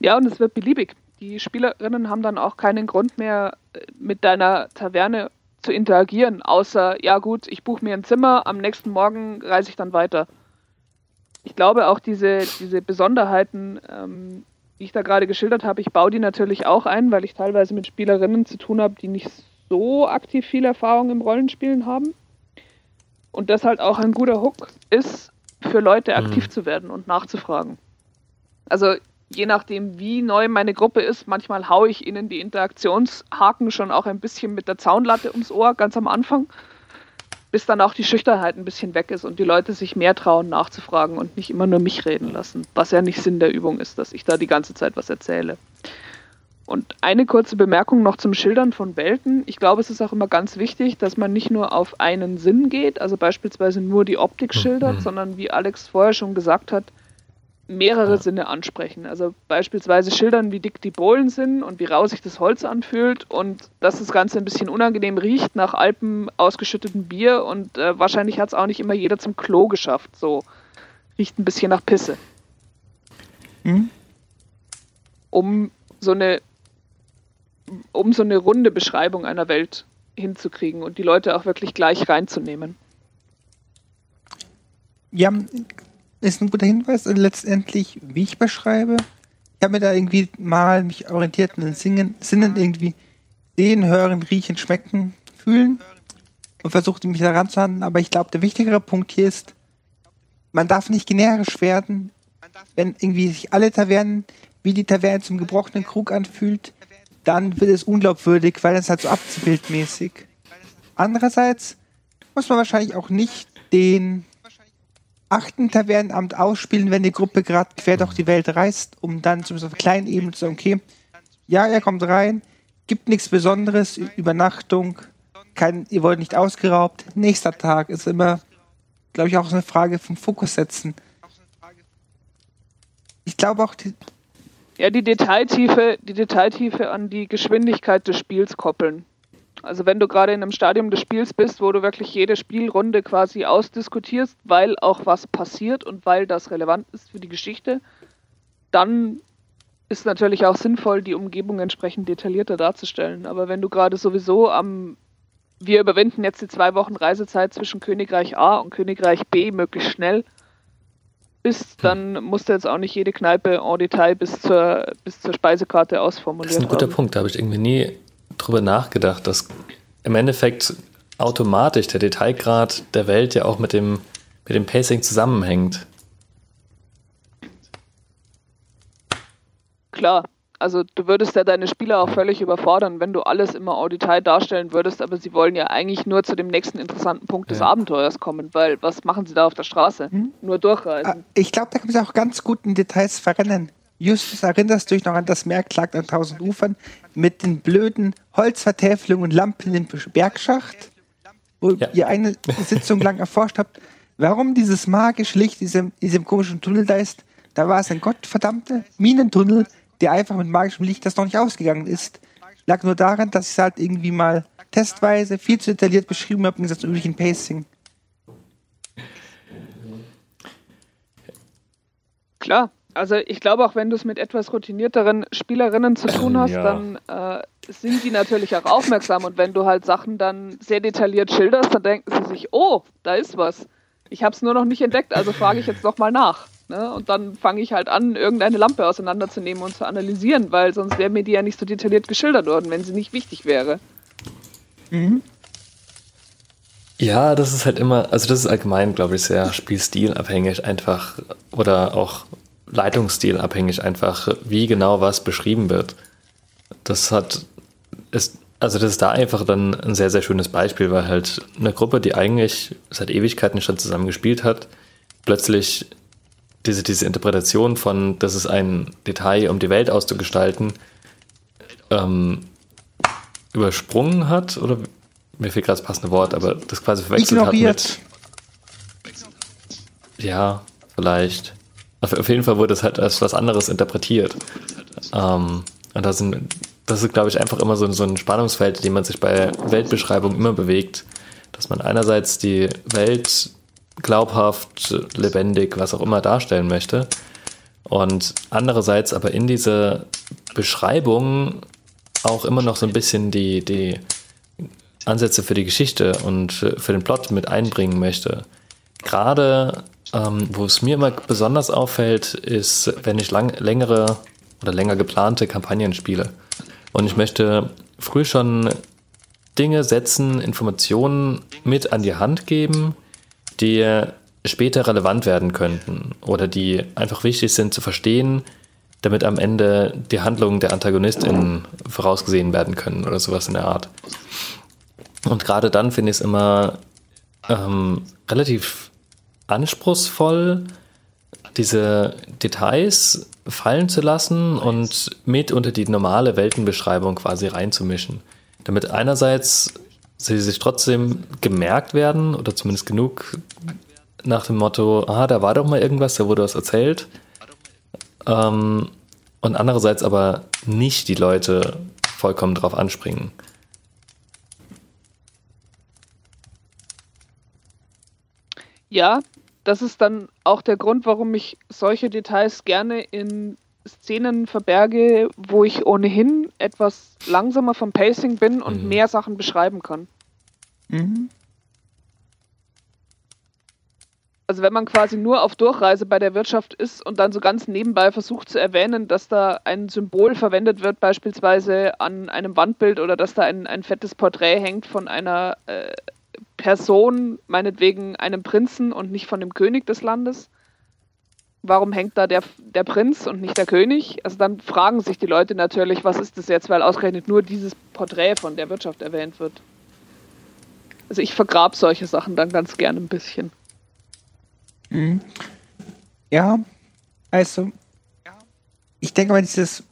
[SPEAKER 3] Ja, und es wird beliebig. Die Spielerinnen haben dann auch keinen Grund mehr, äh, mit deiner Taverne zu interagieren, außer, ja gut, ich buche mir ein Zimmer, am nächsten Morgen reise ich dann weiter. Ich glaube auch diese, diese Besonderheiten, ähm, die ich da gerade geschildert habe, ich baue die natürlich auch ein, weil ich teilweise mit Spielerinnen zu tun habe, die nicht so aktiv viel Erfahrung im Rollenspielen haben. Und das halt auch ein guter Hook ist, für Leute aktiv mhm. zu werden und nachzufragen. Also je nachdem, wie neu meine Gruppe ist, manchmal haue ich ihnen die Interaktionshaken schon auch ein bisschen mit der Zaunlatte ums Ohr, ganz am Anfang, bis dann auch die Schüchternheit ein bisschen weg ist und die Leute sich mehr trauen, nachzufragen und nicht immer nur mich reden lassen, was ja nicht Sinn der Übung ist, dass ich da die ganze Zeit was erzähle. Und eine kurze Bemerkung noch zum Schildern von Welten. Ich glaube, es ist auch immer ganz wichtig, dass man nicht nur auf einen Sinn geht, also beispielsweise nur die Optik schildert, mhm. sondern wie Alex vorher schon gesagt hat, mehrere ja. Sinne ansprechen. Also beispielsweise schildern, wie dick die Bohlen sind und wie rau sich das Holz anfühlt und dass das Ganze ein bisschen unangenehm riecht nach Alpen ausgeschüttetem Bier und äh, wahrscheinlich hat es auch nicht immer jeder zum Klo geschafft. So riecht ein bisschen nach Pisse. Mhm. Um so eine um so eine runde Beschreibung einer Welt hinzukriegen und die Leute auch wirklich gleich reinzunehmen.
[SPEAKER 2] Ja, ist ein guter Hinweis. Und letztendlich, wie ich beschreibe, ich habe mir da irgendwie mal mich orientiert in den Singen, Sinnen irgendwie sehen, hören, riechen, schmecken, fühlen und versucht mich daran zu handeln. Aber ich glaube, der wichtigere Punkt hier ist, man darf nicht generisch werden, wenn irgendwie sich alle Tavernen wie die Taverne zum gebrochenen Krug anfühlt, dann wird es unglaubwürdig, weil es halt so abzubildmäßig. Andererseits muss man wahrscheinlich auch nicht den achten Tavernenamt ausspielen, wenn die Gruppe gerade quer durch die Welt reist, um dann zumindest auf kleinen Ebenen zu sagen, okay, ja, er kommt rein, gibt nichts Besonderes, Übernachtung, kein, ihr wollt nicht ausgeraubt, nächster Tag ist immer, glaube ich, auch so eine Frage vom Fokus setzen. Ich glaube auch, die
[SPEAKER 3] ja, die Detailtiefe, die Detailtiefe an die Geschwindigkeit des Spiels koppeln. Also wenn du gerade in einem Stadium des Spiels bist, wo du wirklich jede Spielrunde quasi ausdiskutierst, weil auch was passiert und weil das relevant ist für die Geschichte, dann ist natürlich auch sinnvoll, die Umgebung entsprechend detaillierter darzustellen. Aber wenn du gerade sowieso am wir überwinden jetzt die zwei Wochen Reisezeit zwischen Königreich A und Königreich B möglichst schnell bist, dann musst du jetzt auch nicht jede Kneipe en Detail bis zur, bis zur Speisekarte ausformulieren. Das
[SPEAKER 1] ist ein guter haben. Punkt, da habe ich irgendwie nie drüber nachgedacht, dass im Endeffekt automatisch der Detailgrad der Welt ja auch mit dem, mit dem Pacing zusammenhängt.
[SPEAKER 3] Klar, also du würdest ja deine Spieler auch völlig überfordern, wenn du alles immer au Detail darstellen würdest, aber sie wollen ja eigentlich nur zu dem nächsten interessanten Punkt des ja. Abenteuers kommen, weil was machen sie da auf der Straße? Hm? Nur durchreisen. Ah,
[SPEAKER 2] ich glaube, da kann man sich auch ganz gut in Details verrennen. Justus, erinnerst du dich noch an das Merk lag an tausend Ufern mit den blöden Holzvertäfelungen und Lampen im Bergschacht, wo ja. ihr eine Sitzung lang erforscht habt, warum dieses magische Licht in diesem, diesem komischen Tunnel da ist. Da war es ein gottverdammter Minentunnel, der einfach mit magischem Licht, das noch nicht ausgegangen ist. Lag nur daran, dass ich es halt irgendwie mal testweise viel zu detailliert beschrieben habe, im Gegensatz zum üblichen Pacing.
[SPEAKER 3] Klar, also ich glaube auch, wenn du es mit etwas routinierteren Spielerinnen zu tun hast, ja. dann äh, sind die natürlich auch aufmerksam und wenn du halt Sachen dann sehr detailliert schilderst, dann denken sie sich, oh, da ist was. Ich habe es nur noch nicht entdeckt, also frage ich jetzt noch mal nach. Ne? Und dann fange ich halt an, irgendeine Lampe auseinanderzunehmen und zu analysieren, weil sonst wäre mir die ja nicht so detailliert geschildert worden, wenn sie nicht wichtig wäre. Mhm.
[SPEAKER 1] Ja, das ist halt immer, also das ist allgemein, glaube ich, sehr spielstilabhängig einfach oder auch Leitungsstilabhängig einfach, wie genau was beschrieben wird. Das hat, ist, also das ist da einfach dann ein sehr, sehr schönes Beispiel, weil halt eine Gruppe, die eigentlich seit Ewigkeiten schon zusammen gespielt hat, plötzlich diese, diese Interpretation von, das ist ein Detail, um die Welt auszugestalten, ähm, übersprungen hat, oder mir fehlt gerade das passende Wort, aber das quasi verwechselt Ignoriert. hat mit. Ja, vielleicht. Auf, auf jeden Fall wurde es halt als was anderes interpretiert. Ähm, und da sind, das ist, glaube ich, einfach immer so, so ein Spannungsfeld, dem man sich bei Weltbeschreibung immer bewegt. Dass man einerseits die Welt glaubhaft, lebendig, was auch immer darstellen möchte. Und andererseits aber in diese Beschreibung auch immer noch so ein bisschen die, die Ansätze für die Geschichte und für den Plot mit einbringen möchte. Gerade ähm, wo es mir immer besonders auffällt, ist, wenn ich lang, längere oder länger geplante Kampagnen spiele. Und ich möchte früh schon Dinge setzen, Informationen mit an die Hand geben, die später relevant werden könnten oder die einfach wichtig sind zu verstehen, damit am Ende die Handlungen der Antagonistin vorausgesehen werden können oder sowas in der Art. Und gerade dann finde ich es immer ähm, relativ anspruchsvoll, diese Details fallen zu lassen und mit unter die normale Weltenbeschreibung quasi reinzumischen. Damit einerseits sie sich trotzdem gemerkt werden oder zumindest genug nach dem Motto, ah, da war doch mal irgendwas, da wurde was erzählt. Ähm, und andererseits aber nicht die Leute vollkommen drauf anspringen.
[SPEAKER 3] Ja, das ist dann auch der Grund, warum ich solche Details gerne in Szenen verberge, wo ich ohnehin etwas langsamer vom Pacing bin und mhm. mehr Sachen beschreiben kann. Mhm. Also wenn man quasi nur auf Durchreise bei der Wirtschaft ist und dann so ganz nebenbei versucht zu erwähnen, dass da ein Symbol verwendet wird, beispielsweise an einem Wandbild oder dass da ein, ein fettes Porträt hängt von einer äh, Person, meinetwegen einem Prinzen und nicht von dem König des Landes. Warum hängt da der, der Prinz und nicht der König? Also dann fragen sich die Leute natürlich, was ist das jetzt, weil ausgerechnet nur dieses Porträt von der Wirtschaft erwähnt wird. Also ich vergrab solche Sachen dann ganz gerne ein bisschen.
[SPEAKER 2] Mhm. Ja, also ich denke mal, dieses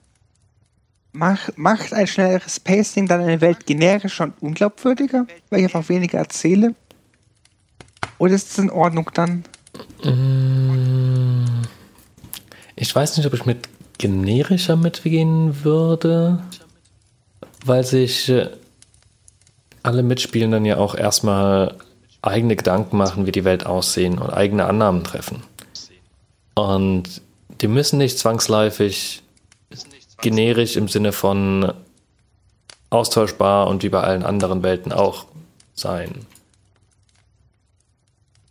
[SPEAKER 2] mach, macht ein schnelleres Pacing dann eine Welt generischer und unglaubwürdiger, weil ich einfach weniger erzähle? Oder ist es in Ordnung dann?
[SPEAKER 1] Mm. Ich weiß nicht, ob ich mit generischer mitgehen würde, weil sich äh, alle Mitspielenden ja auch erstmal eigene Gedanken machen, wie die Welt aussehen und eigene Annahmen treffen. Und die müssen nicht zwangsläufig generisch im Sinne von austauschbar und wie bei allen anderen Welten auch sein.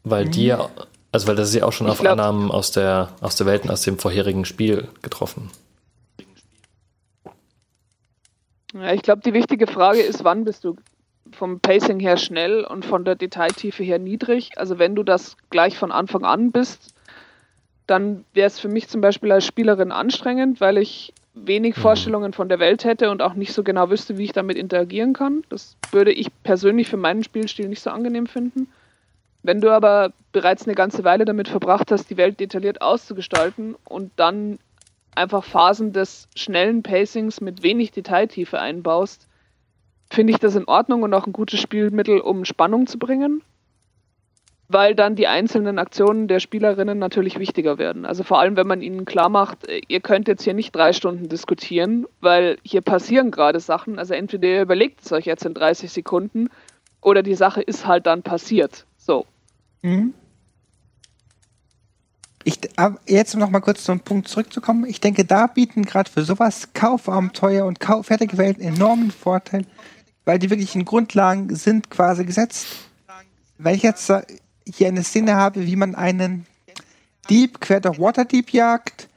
[SPEAKER 1] Weil mhm. die, also weil das ist ja auch schon ich auf glaub, Annahmen aus der, aus der Welten aus dem vorherigen Spiel getroffen.
[SPEAKER 3] Ja, ich glaube, die wichtige Frage ist, wann bist du vom Pacing her schnell und von der Detailtiefe her niedrig? Also wenn du das gleich von Anfang an bist, dann wäre es für mich zum Beispiel als Spielerin anstrengend, weil ich wenig mhm. Vorstellungen von der Welt hätte und auch nicht so genau wüsste, wie ich damit interagieren kann. Das würde ich persönlich für meinen Spielstil nicht so angenehm finden. Wenn du aber bereits eine ganze Weile damit verbracht hast, die Welt detailliert auszugestalten und dann einfach Phasen des schnellen Pacings mit wenig Detailtiefe einbaust, finde ich das in Ordnung und auch ein gutes Spielmittel, um Spannung zu bringen weil dann die einzelnen Aktionen der Spielerinnen natürlich wichtiger werden. Also vor allem, wenn man ihnen klar macht, äh, ihr könnt jetzt hier nicht drei Stunden diskutieren, weil hier passieren gerade Sachen. Also entweder ihr überlegt es euch jetzt in 30 Sekunden oder die Sache ist halt dann passiert. So. Mhm.
[SPEAKER 2] Ich, jetzt noch mal kurz zum Punkt zurückzukommen. Ich denke, da bieten gerade für sowas Kaufabenteuer und Kauf fertige Welten enormen Vorteil, weil die wirklichen Grundlagen sind quasi gesetzt. Wenn ich jetzt hier eine Szene habe, wie man einen Dieb quer durch Waterdeep jagt,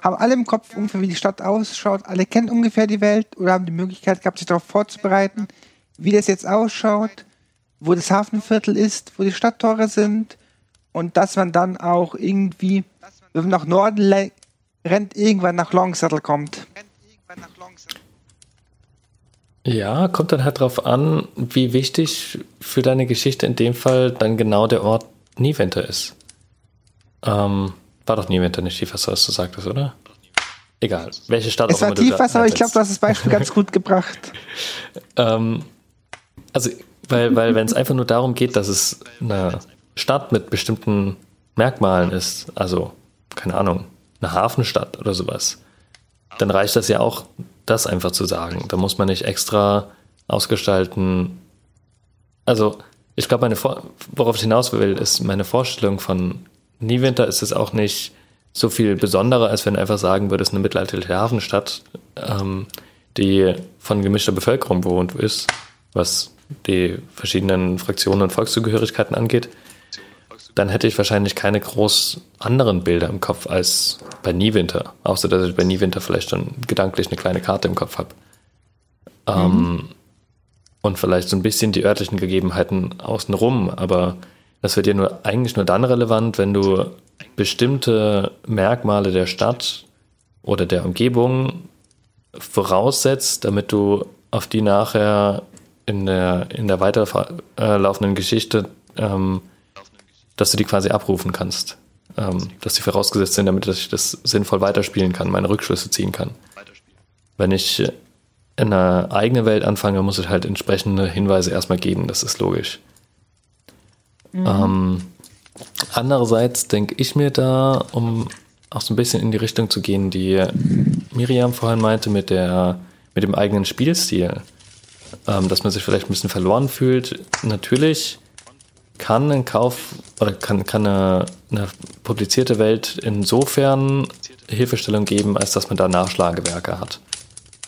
[SPEAKER 2] haben alle im Kopf ungefähr, wie die Stadt ausschaut, alle kennen ungefähr die Welt oder haben die Möglichkeit gehabt, sich darauf vorzubereiten, wie das jetzt ausschaut, wo das Hafenviertel ist, wo die Stadttore sind und dass man dann auch irgendwie, wenn man nach Norden rennt, irgendwann nach Longsettle kommt.
[SPEAKER 1] Ja, kommt dann halt drauf an, wie wichtig für deine Geschichte in dem Fall dann genau der Ort Niewinter ist. Ähm, war doch Niewinter nicht Tiefwasser, was du sagtest, oder? Egal, welche Stadt
[SPEAKER 2] es auch immer. Es war Tiefwasser, aber ich glaube, du hast das Beispiel ganz gut gebracht.
[SPEAKER 1] ähm, also, weil, weil wenn es einfach nur darum geht, dass es eine Stadt mit bestimmten Merkmalen ist, also, keine Ahnung, eine Hafenstadt oder sowas, dann reicht das ja auch, das einfach zu sagen. Da muss man nicht extra ausgestalten. Also, ich glaube, meine Vor worauf ich hinaus will, ist meine Vorstellung von Niewinter ist es auch nicht so viel besonderer, als wenn du einfach sagen würdest, eine mittelalterliche Hafenstadt, ähm, die von gemischter Bevölkerung bewohnt ist, was die verschiedenen Fraktionen und Volkszugehörigkeiten angeht dann hätte ich wahrscheinlich keine groß anderen Bilder im Kopf als bei Niewinter. Außer dass ich bei Niewinter vielleicht schon gedanklich eine kleine Karte im Kopf habe. Ähm, mhm. und vielleicht so ein bisschen die örtlichen Gegebenheiten außenrum. Aber das wird dir nur, eigentlich nur dann relevant, wenn du bestimmte Merkmale der Stadt oder der Umgebung voraussetzt, damit du auf die nachher in der, in der weiterlaufenden Geschichte ähm, dass du die quasi abrufen kannst. Ähm, dass die vorausgesetzt sind, damit ich das sinnvoll weiterspielen kann, meine Rückschlüsse ziehen kann. Wenn ich in einer eigenen Welt anfange, muss es halt entsprechende Hinweise erstmal geben, das ist logisch. Mhm. Ähm, andererseits denke ich mir da, um auch so ein bisschen in die Richtung zu gehen, die Miriam vorhin meinte mit der mit dem eigenen Spielstil, ähm, dass man sich vielleicht ein bisschen verloren fühlt. Natürlich kann ein Kauf oder kann, kann eine, eine publizierte Welt insofern Hilfestellung geben, als dass man da Nachschlagewerke hat.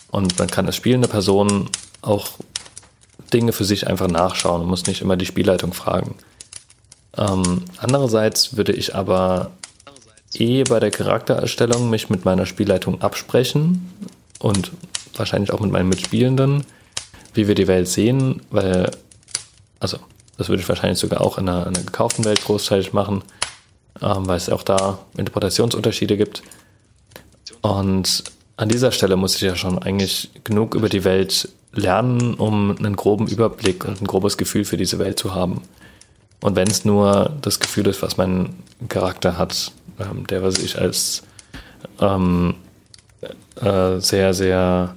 [SPEAKER 1] Und man kann als spielende Person auch Dinge für sich einfach nachschauen und muss nicht immer die Spielleitung fragen. Ähm, andererseits würde ich aber eh bei der Charaktererstellung mich mit meiner Spielleitung absprechen und wahrscheinlich auch mit meinen Mitspielenden, wie wir die Welt sehen, weil, also das würde ich wahrscheinlich sogar auch in einer, in einer gekauften Welt großteilig machen, ähm, weil es auch da Interpretationsunterschiede gibt. Und an dieser Stelle muss ich ja schon eigentlich genug über die Welt lernen, um einen groben Überblick und ein grobes Gefühl für diese Welt zu haben. Und wenn es nur das Gefühl ist, was mein Charakter hat, ähm, der was ich als ähm, äh, sehr, sehr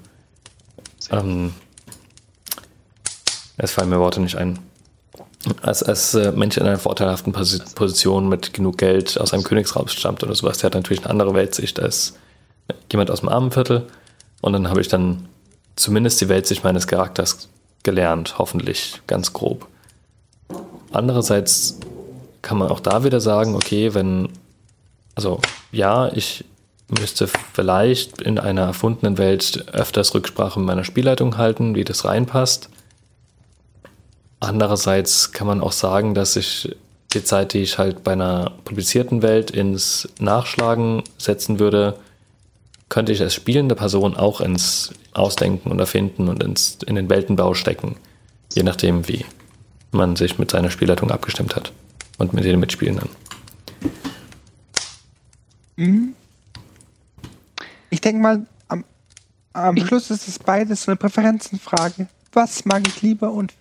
[SPEAKER 1] ähm, es fallen mir Worte nicht ein als, als äh, Mensch in einer vorteilhaften Position mit genug Geld aus einem Königsraum stammt oder sowas, der hat natürlich eine andere Weltsicht als jemand aus dem Armenviertel. Und dann habe ich dann zumindest die Weltsicht meines Charakters gelernt, hoffentlich ganz grob. Andererseits kann man auch da wieder sagen, okay, wenn, also ja, ich müsste vielleicht in einer erfundenen Welt öfters Rücksprache mit meiner Spielleitung halten, wie das reinpasst. Andererseits kann man auch sagen, dass ich die Zeit, die ich halt bei einer publizierten Welt ins Nachschlagen setzen würde, könnte ich als spielende Person auch ins Ausdenken und Erfinden und ins, in den Weltenbau stecken. Je nachdem, wie man sich mit seiner Spielleitung abgestimmt hat und mit den Mitspielenden.
[SPEAKER 2] Mhm. Ich denke mal, am, am Schluss ist es beides eine Präferenzenfrage. Was mag ich lieber und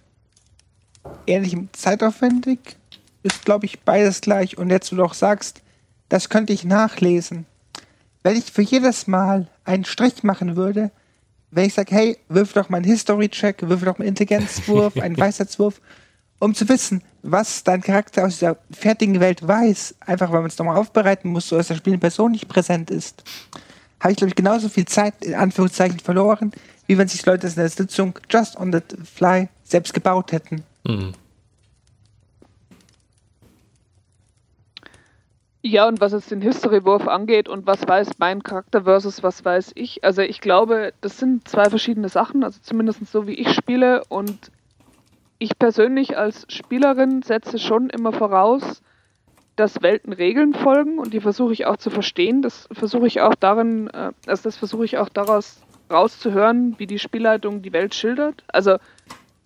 [SPEAKER 2] ähnlich zeitaufwendig. Ist, glaube ich, beides gleich. Und jetzt, du auch sagst, das könnte ich nachlesen. Wenn ich für jedes Mal einen Strich machen würde, wenn ich sage, hey, wirf doch mal einen History-Check, wirf doch mal einen Intelligenzwurf, einen Weisheitswurf, um zu wissen, was dein Charakter aus dieser fertigen Welt weiß, einfach weil man es nochmal aufbereiten muss, so dass der spielende Person nicht präsent ist, habe ich, glaube ich, genauso viel Zeit, in Anführungszeichen, verloren, wie wenn sich Leute in der Sitzung just on the fly selbst gebaut hätten.
[SPEAKER 3] Ja, und was jetzt den History-Wurf angeht und was weiß mein Charakter versus was weiß ich, also ich glaube, das sind zwei verschiedene Sachen, also zumindest so wie ich spiele und ich persönlich als Spielerin setze schon immer voraus, dass Welten Regeln folgen und die versuche ich auch zu verstehen. Das versuche ich auch darin, äh, also das versuche ich auch daraus rauszuhören, wie die Spielleitung die Welt schildert. Also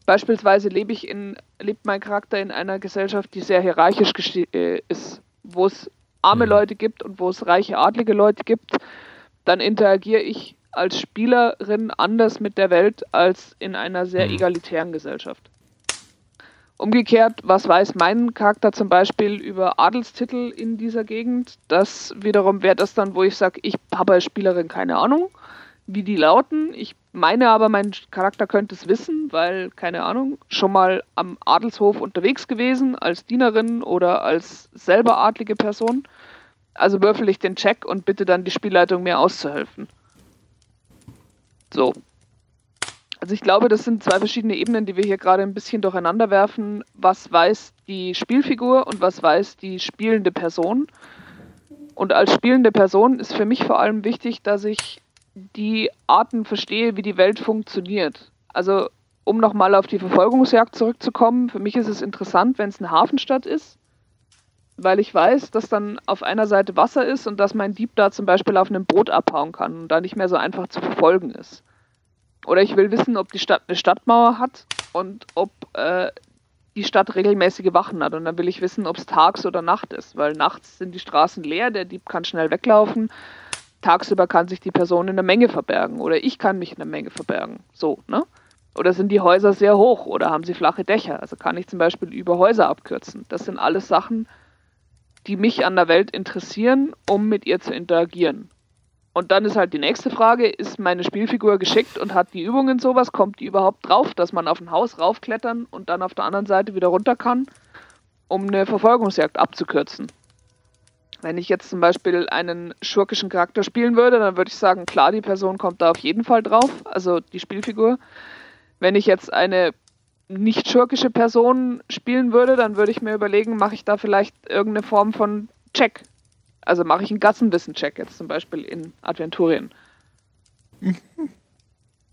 [SPEAKER 3] Beispielsweise lebe ich in, lebt mein Charakter in einer Gesellschaft, die sehr hierarchisch äh, ist, wo es arme mhm. Leute gibt und wo es reiche adlige Leute gibt, dann interagiere ich als Spielerin anders mit der Welt als in einer sehr mhm. egalitären Gesellschaft. Umgekehrt, was weiß mein Charakter zum Beispiel über Adelstitel in dieser Gegend? Das wiederum wäre das dann, wo ich sage, ich habe als Spielerin keine Ahnung, wie die lauten. Ich meine aber, mein Charakter könnte es wissen, weil, keine Ahnung, schon mal am Adelshof unterwegs gewesen, als Dienerin oder als selber adlige Person. Also würfel ich den Check und bitte dann die Spielleitung mir auszuhelfen. So. Also ich glaube, das sind zwei verschiedene Ebenen, die wir hier gerade ein bisschen durcheinander werfen. Was weiß die Spielfigur und was weiß die spielende Person? Und als spielende Person ist für mich vor allem wichtig, dass ich die Arten verstehe, wie die Welt funktioniert. Also um nochmal auf die Verfolgungsjagd zurückzukommen, für mich ist es interessant, wenn es eine Hafenstadt ist, weil ich weiß, dass dann auf einer Seite Wasser ist und dass mein Dieb da zum Beispiel auf einem Boot abhauen kann und da nicht mehr so einfach zu verfolgen ist. Oder ich will wissen, ob die Stadt eine Stadtmauer hat und ob äh, die Stadt regelmäßige Wachen hat. Und dann will ich wissen, ob es tags oder Nacht ist, weil nachts sind die Straßen leer, der Dieb kann schnell weglaufen. Tagsüber kann sich die Person in der Menge verbergen oder ich kann mich in der Menge verbergen. So, ne? Oder sind die Häuser sehr hoch oder haben sie flache Dächer? Also kann ich zum Beispiel über Häuser abkürzen. Das sind alles Sachen, die mich an der Welt interessieren, um mit ihr zu interagieren. Und dann ist halt die nächste Frage, ist meine Spielfigur geschickt und hat die Übungen sowas? Kommt die überhaupt drauf, dass man auf ein Haus raufklettern und dann auf der anderen Seite wieder runter kann, um eine Verfolgungsjagd abzukürzen? Wenn ich jetzt zum Beispiel einen schurkischen Charakter spielen würde, dann würde ich sagen, klar, die Person kommt da auf jeden Fall drauf, also die Spielfigur. Wenn ich jetzt eine nicht schurkische Person spielen würde, dann würde ich mir überlegen, mache ich da vielleicht irgendeine Form von Check. Also mache ich einen Gassenwissen-Check jetzt zum Beispiel in Adventurien.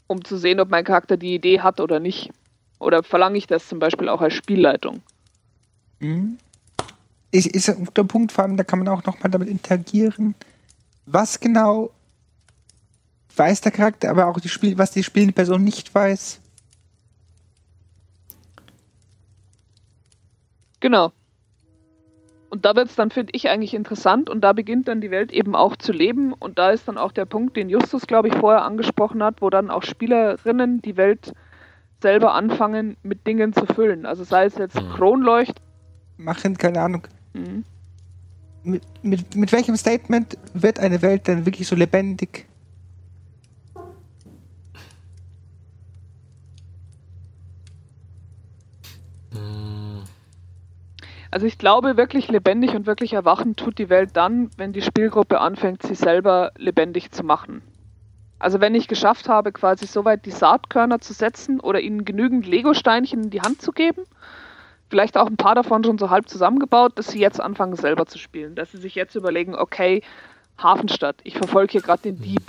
[SPEAKER 3] um zu sehen, ob mein Charakter die Idee hat oder nicht. Oder verlange ich das zum Beispiel auch als Spielleitung?
[SPEAKER 2] Mhm. Ist, ist ein guter Punkt, vor allem, da kann man auch nochmal damit interagieren. Was genau weiß der Charakter, aber auch die Spiel, was die spielende Person nicht weiß.
[SPEAKER 3] Genau. Und da wird es dann, finde ich, eigentlich interessant und da beginnt dann die Welt eben auch zu leben und da ist dann auch der Punkt, den Justus, glaube ich, vorher angesprochen hat, wo dann auch Spielerinnen die Welt selber anfangen, mit Dingen zu füllen. Also sei es jetzt mhm. Kronleucht.
[SPEAKER 2] Machen, keine Ahnung. Mit, mit, mit welchem Statement wird eine Welt dann wirklich so lebendig?
[SPEAKER 3] Also ich glaube, wirklich lebendig und wirklich erwachen tut die Welt dann, wenn die Spielgruppe anfängt, sie selber lebendig zu machen. Also wenn ich geschafft habe, quasi soweit die Saatkörner zu setzen oder ihnen genügend Lego-Steinchen in die Hand zu geben, vielleicht auch ein paar davon schon so halb zusammengebaut, dass sie jetzt anfangen selber zu spielen. Dass sie sich jetzt überlegen, okay, Hafenstadt, ich verfolge hier gerade den Dieb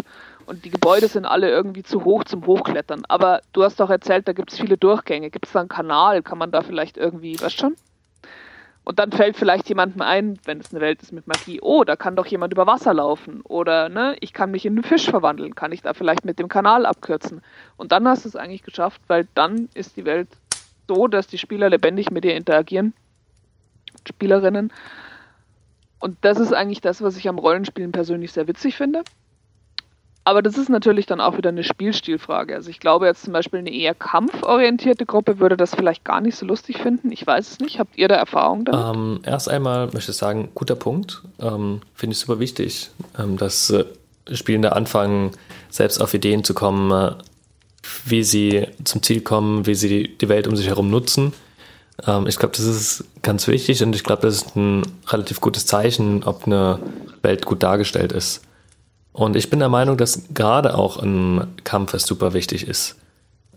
[SPEAKER 3] und die Gebäude sind alle irgendwie zu hoch zum Hochklettern. Aber du hast doch erzählt, da gibt es viele Durchgänge. Gibt es da einen Kanal? Kann man da vielleicht irgendwie, weißt schon? Und dann fällt vielleicht jemandem ein, wenn es eine Welt ist mit Magie, oh, da kann doch jemand über Wasser laufen. Oder ne, ich kann mich in einen Fisch verwandeln, kann ich da vielleicht mit dem Kanal abkürzen. Und dann hast du es eigentlich geschafft, weil dann ist die Welt so, dass die Spieler lebendig mit dir interagieren. Spielerinnen. Und das ist eigentlich das, was ich am Rollenspielen persönlich sehr witzig finde. Aber das ist natürlich dann auch wieder eine Spielstilfrage. Also ich glaube jetzt zum Beispiel eine eher kampforientierte Gruppe würde das vielleicht gar nicht so lustig finden. Ich weiß es nicht. Habt ihr da Erfahrung damit?
[SPEAKER 1] Ähm, erst einmal möchte ich sagen, guter Punkt. Ähm, Finde ich super wichtig, ähm, dass äh, Spielende anfangen, selbst auf Ideen zu kommen, äh, wie sie zum Ziel kommen, wie sie die Welt um sich herum nutzen. Ähm, ich glaube, das ist ganz wichtig und ich glaube, das ist ein relativ gutes Zeichen, ob eine Welt gut dargestellt ist. Und ich bin der Meinung, dass gerade auch im Kampf es super wichtig ist,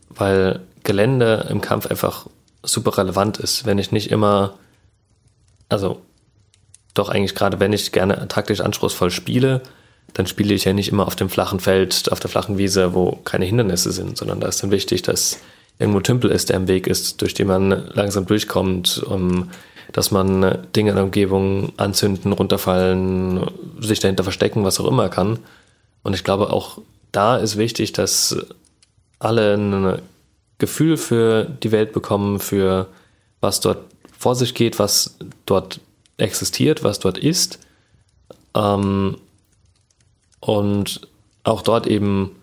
[SPEAKER 1] weil Gelände im Kampf einfach super relevant ist. Wenn ich nicht immer, also doch eigentlich gerade, wenn ich gerne taktisch anspruchsvoll spiele, dann spiele ich ja nicht immer auf dem flachen Feld, auf der flachen Wiese, wo keine Hindernisse sind, sondern da ist dann wichtig, dass irgendwo ein Tümpel ist, der im Weg ist, durch den man langsam durchkommt, um dass man Dinge in der Umgebung anzünden, runterfallen, sich dahinter verstecken, was auch immer kann. Und ich glaube, auch da ist wichtig, dass alle eine Gefühl für die Welt bekommen, für was dort vor sich geht, was dort existiert, was dort ist. Ähm, und auch dort eben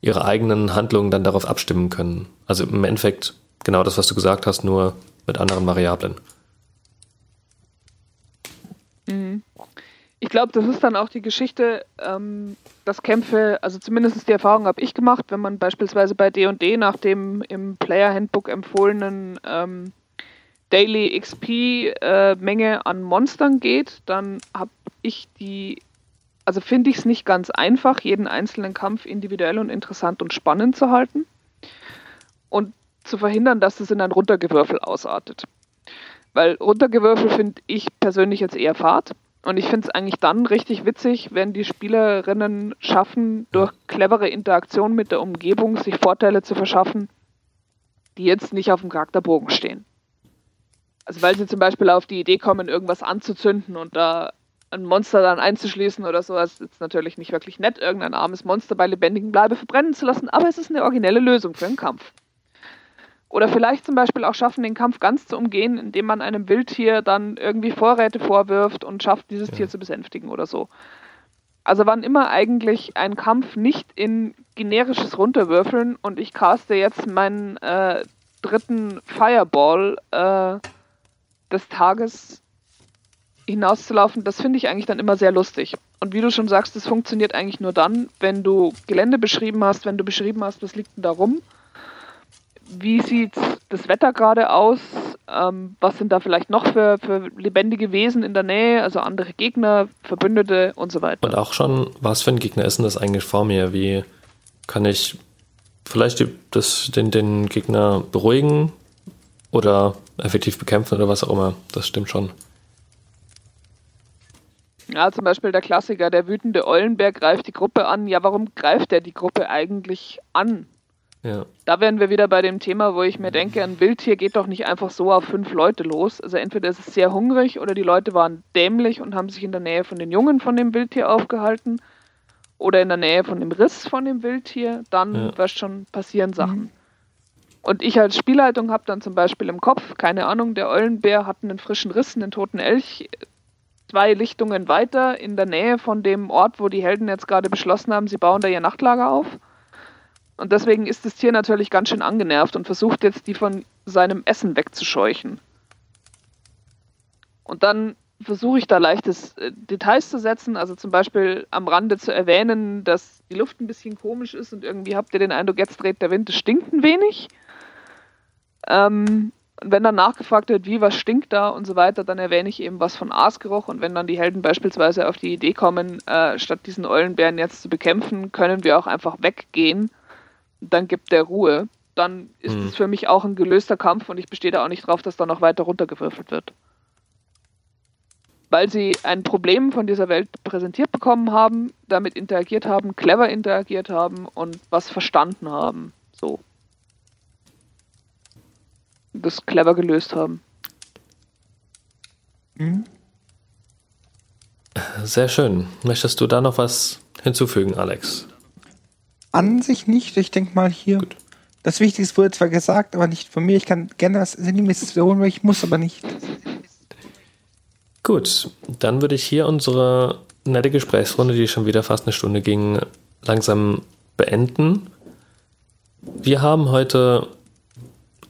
[SPEAKER 1] ihre eigenen Handlungen dann darauf abstimmen können. Also im Endeffekt genau das, was du gesagt hast, nur mit anderen Variablen.
[SPEAKER 3] Mhm. Ich glaube, das ist dann auch die Geschichte, ähm, dass Kämpfe, also zumindest die Erfahrung habe ich gemacht, wenn man beispielsweise bei D&D nach dem im Player Handbook empfohlenen ähm, Daily XP äh, an Monstern geht, dann habe ich die, also finde ich es nicht ganz einfach, jeden einzelnen Kampf individuell und interessant und spannend zu halten und zu verhindern, dass es in ein Runtergewürfel ausartet. Weil Runtergewürfel finde ich persönlich jetzt eher fad. Und ich finde es eigentlich dann richtig witzig, wenn die Spielerinnen schaffen, durch clevere Interaktion mit der Umgebung sich Vorteile zu verschaffen, die jetzt nicht auf dem Charakterbogen stehen. Also weil sie zum Beispiel auf die Idee kommen, irgendwas anzuzünden und da ein Monster dann einzuschließen oder so. Das ist natürlich nicht wirklich nett, irgendein armes Monster bei lebendigem Bleibe verbrennen zu lassen, aber es ist eine originelle Lösung für einen Kampf. Oder vielleicht zum Beispiel auch schaffen, den Kampf ganz zu umgehen, indem man einem Wildtier dann irgendwie Vorräte vorwirft und schafft, dieses ja. Tier zu besänftigen oder so. Also wann immer eigentlich ein Kampf nicht in generisches Runterwürfeln und ich caste jetzt meinen äh, dritten Fireball äh, des Tages hinauszulaufen, das finde ich eigentlich dann immer sehr lustig. Und wie du schon sagst, das funktioniert eigentlich nur dann, wenn du Gelände beschrieben hast, wenn du beschrieben hast, was liegt denn da rum wie sieht das Wetter gerade aus? Ähm, was sind da vielleicht noch für, für lebendige Wesen in der Nähe, also andere Gegner, Verbündete und so weiter?
[SPEAKER 1] Und auch schon, was für ein Gegner ist denn das eigentlich vor mir? Wie kann ich vielleicht die, das, den, den Gegner beruhigen oder effektiv bekämpfen oder was auch immer? Das stimmt schon.
[SPEAKER 3] Ja, zum Beispiel der Klassiker, der wütende Eulenberg greift die Gruppe an. Ja, warum greift er die Gruppe eigentlich an? Ja. Da wären wir wieder bei dem Thema, wo ich mir denke, ein Wildtier geht doch nicht einfach so auf fünf Leute los. Also entweder ist es sehr hungrig oder die Leute waren dämlich und haben sich in der Nähe von den Jungen von dem Wildtier aufgehalten oder in der Nähe von dem Riss von dem Wildtier, dann ja. wird schon passieren Sachen. Mhm. Und ich als Spielleitung habe dann zum Beispiel im Kopf, keine Ahnung, der Eulenbär hat einen frischen Riss, einen toten Elch, zwei Lichtungen weiter in der Nähe von dem Ort, wo die Helden jetzt gerade beschlossen haben, sie bauen da ihr Nachtlager auf. Und deswegen ist das Tier natürlich ganz schön angenervt und versucht jetzt, die von seinem Essen wegzuscheuchen. Und dann versuche ich da leichtes äh, Details zu setzen, also zum Beispiel am Rande zu erwähnen, dass die Luft ein bisschen komisch ist und irgendwie habt ihr den Eindruck, jetzt dreht der Wind, es stinkt ein wenig. Ähm, und wenn dann nachgefragt wird, wie, was stinkt da und so weiter, dann erwähne ich eben was von Aasgeruch. Und wenn dann die Helden beispielsweise auf die Idee kommen, äh, statt diesen Eulenbären jetzt zu bekämpfen, können wir auch einfach weggehen dann gibt der Ruhe, dann ist hm. es für mich auch ein gelöster Kampf und ich bestehe da auch nicht drauf, dass da noch weiter runtergewürfelt wird. Weil sie ein Problem von dieser Welt präsentiert bekommen haben, damit interagiert haben, clever interagiert haben und was verstanden haben. So. Das clever gelöst haben.
[SPEAKER 1] Mhm. Sehr schön. Möchtest du da noch was hinzufügen, Alex?
[SPEAKER 2] An sich nicht. Ich denke mal hier. Gut. Das Wichtigste wurde zwar gesagt, aber nicht von mir. Ich kann gerne was sinngemäßes wiederholen, weil ich muss aber nicht.
[SPEAKER 1] Gut, dann würde ich hier unsere nette Gesprächsrunde, die schon wieder fast eine Stunde ging, langsam beenden. Wir haben heute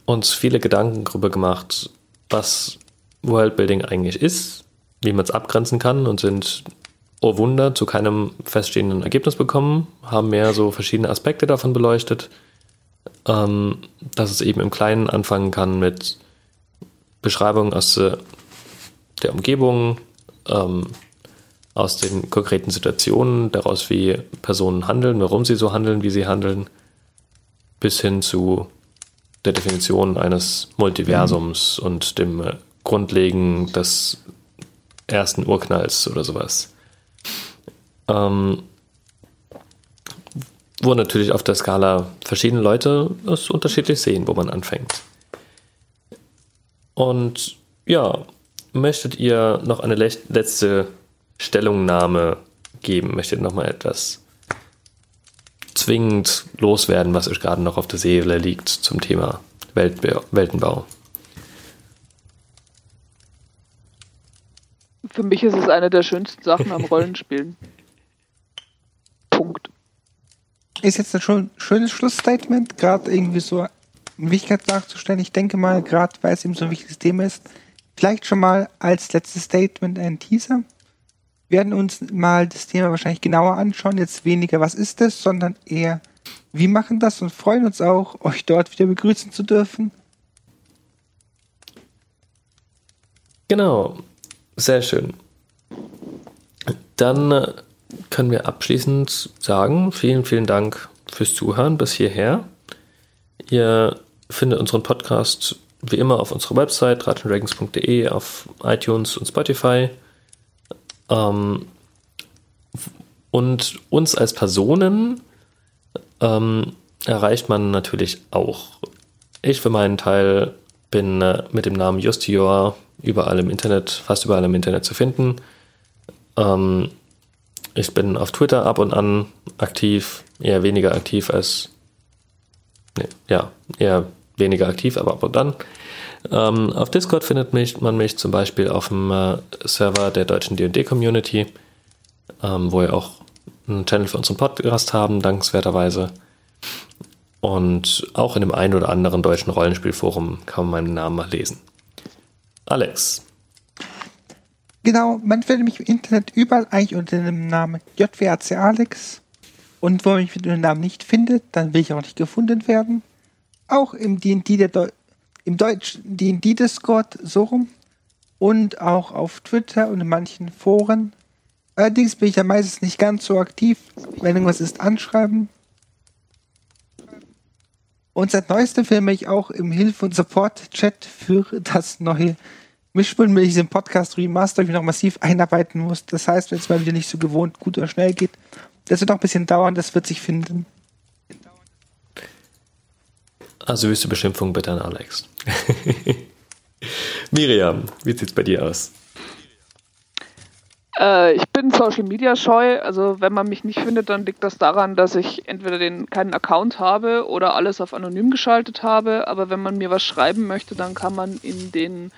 [SPEAKER 1] uns viele Gedanken darüber gemacht, was Worldbuilding eigentlich ist, wie man es abgrenzen kann und sind oh Wunder, zu keinem feststehenden Ergebnis bekommen, haben mehr so verschiedene Aspekte davon beleuchtet, ähm, dass es eben im Kleinen anfangen kann mit Beschreibungen aus äh, der Umgebung, ähm, aus den konkreten Situationen, daraus, wie Personen handeln, warum sie so handeln, wie sie handeln, bis hin zu der Definition eines Multiversums mhm. und dem äh, Grundlegen des ersten Urknalls oder sowas. Ähm, wo natürlich auf der Skala verschiedene Leute es unterschiedlich sehen, wo man anfängt. Und ja, möchtet ihr noch eine letzte Stellungnahme geben? Möchtet ihr noch mal etwas zwingend loswerden, was euch gerade noch auf der Seele liegt zum Thema Weltbau, Weltenbau?
[SPEAKER 3] Für mich ist es eine der schönsten Sachen am Rollenspielen. Punkt.
[SPEAKER 2] Ist jetzt ein schon schönes Schlussstatement, gerade irgendwie so eine Wichtigkeit darzustellen. Ich denke mal, gerade weil es eben so ein wichtiges Thema ist, vielleicht schon mal als letztes Statement ein Teaser. Werden uns mal das Thema wahrscheinlich genauer anschauen. Jetzt weniger, was ist es, sondern eher, wie machen das und freuen uns auch, euch dort wieder begrüßen zu dürfen.
[SPEAKER 1] Genau, sehr schön. Dann äh, können wir abschließend sagen, vielen, vielen Dank fürs Zuhören bis hierher. Ihr findet unseren Podcast wie immer auf unserer Website ratchendragons.de, auf iTunes und Spotify. Ähm, und uns als Personen ähm, erreicht man natürlich auch. Ich für meinen Teil bin äh, mit dem Namen Justior überall im Internet, fast überall im Internet zu finden. Ähm, ich bin auf Twitter ab und an aktiv, eher weniger aktiv als, nee, ja, eher weniger aktiv, aber ab und an. Ähm, auf Discord findet mich, man mich zum Beispiel auf dem äh, Server der deutschen D&D Community, ähm, wo wir auch einen Channel für unseren Podcast haben, dankenswerterweise. Und auch in dem einen oder anderen deutschen Rollenspielforum kann man meinen Namen mal lesen. Alex.
[SPEAKER 2] Genau, man findet mich im Internet überall eigentlich unter dem Namen JWAC Alex. Und wo man mich mit dem Namen nicht findet, dann will ich auch nicht gefunden werden. Auch im D&D der Deu im deutschen D&D Discord so rum und auch auf Twitter und in manchen Foren. Allerdings bin ich ja meistens nicht ganz so aktiv. Wenn irgendwas ist, anschreiben. Und seit neuestem filme ich auch im Hilfe- und Support-Chat für das neue Mischpult, mit diesem Podcast Remaster, ich noch massiv einarbeiten muss. Das heißt, wenn es mal wieder nicht so gewohnt gut oder schnell geht, das wird noch ein bisschen dauern, das wird sich finden.
[SPEAKER 1] Also höchste Beschimpfung bitte an Alex. Miriam, wie sieht's bei dir aus?
[SPEAKER 3] Äh, ich bin Social Media scheu. Also wenn man mich nicht findet, dann liegt das daran, dass ich entweder den keinen Account habe oder alles auf anonym geschaltet habe. Aber wenn man mir was schreiben möchte, dann kann man in den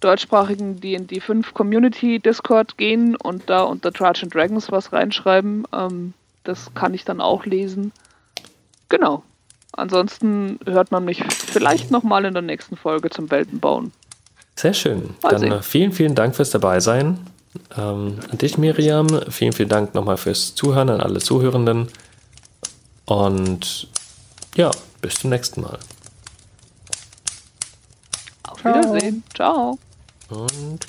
[SPEAKER 3] deutschsprachigen D&D 5 Community Discord gehen und da unter Trudge Dragons was reinschreiben. Ähm, das kann ich dann auch lesen. Genau. Ansonsten hört man mich vielleicht nochmal in der nächsten Folge zum Weltenbauen.
[SPEAKER 1] Sehr schön. Mal Dann sehen. Äh, vielen, vielen Dank fürs Dabeisein. Ähm, an dich, Miriam. Vielen, vielen Dank nochmal fürs Zuhören an alle Zuhörenden. Und ja, bis zum nächsten Mal.
[SPEAKER 3] Auf Wiedersehen. Ciao.
[SPEAKER 1] Und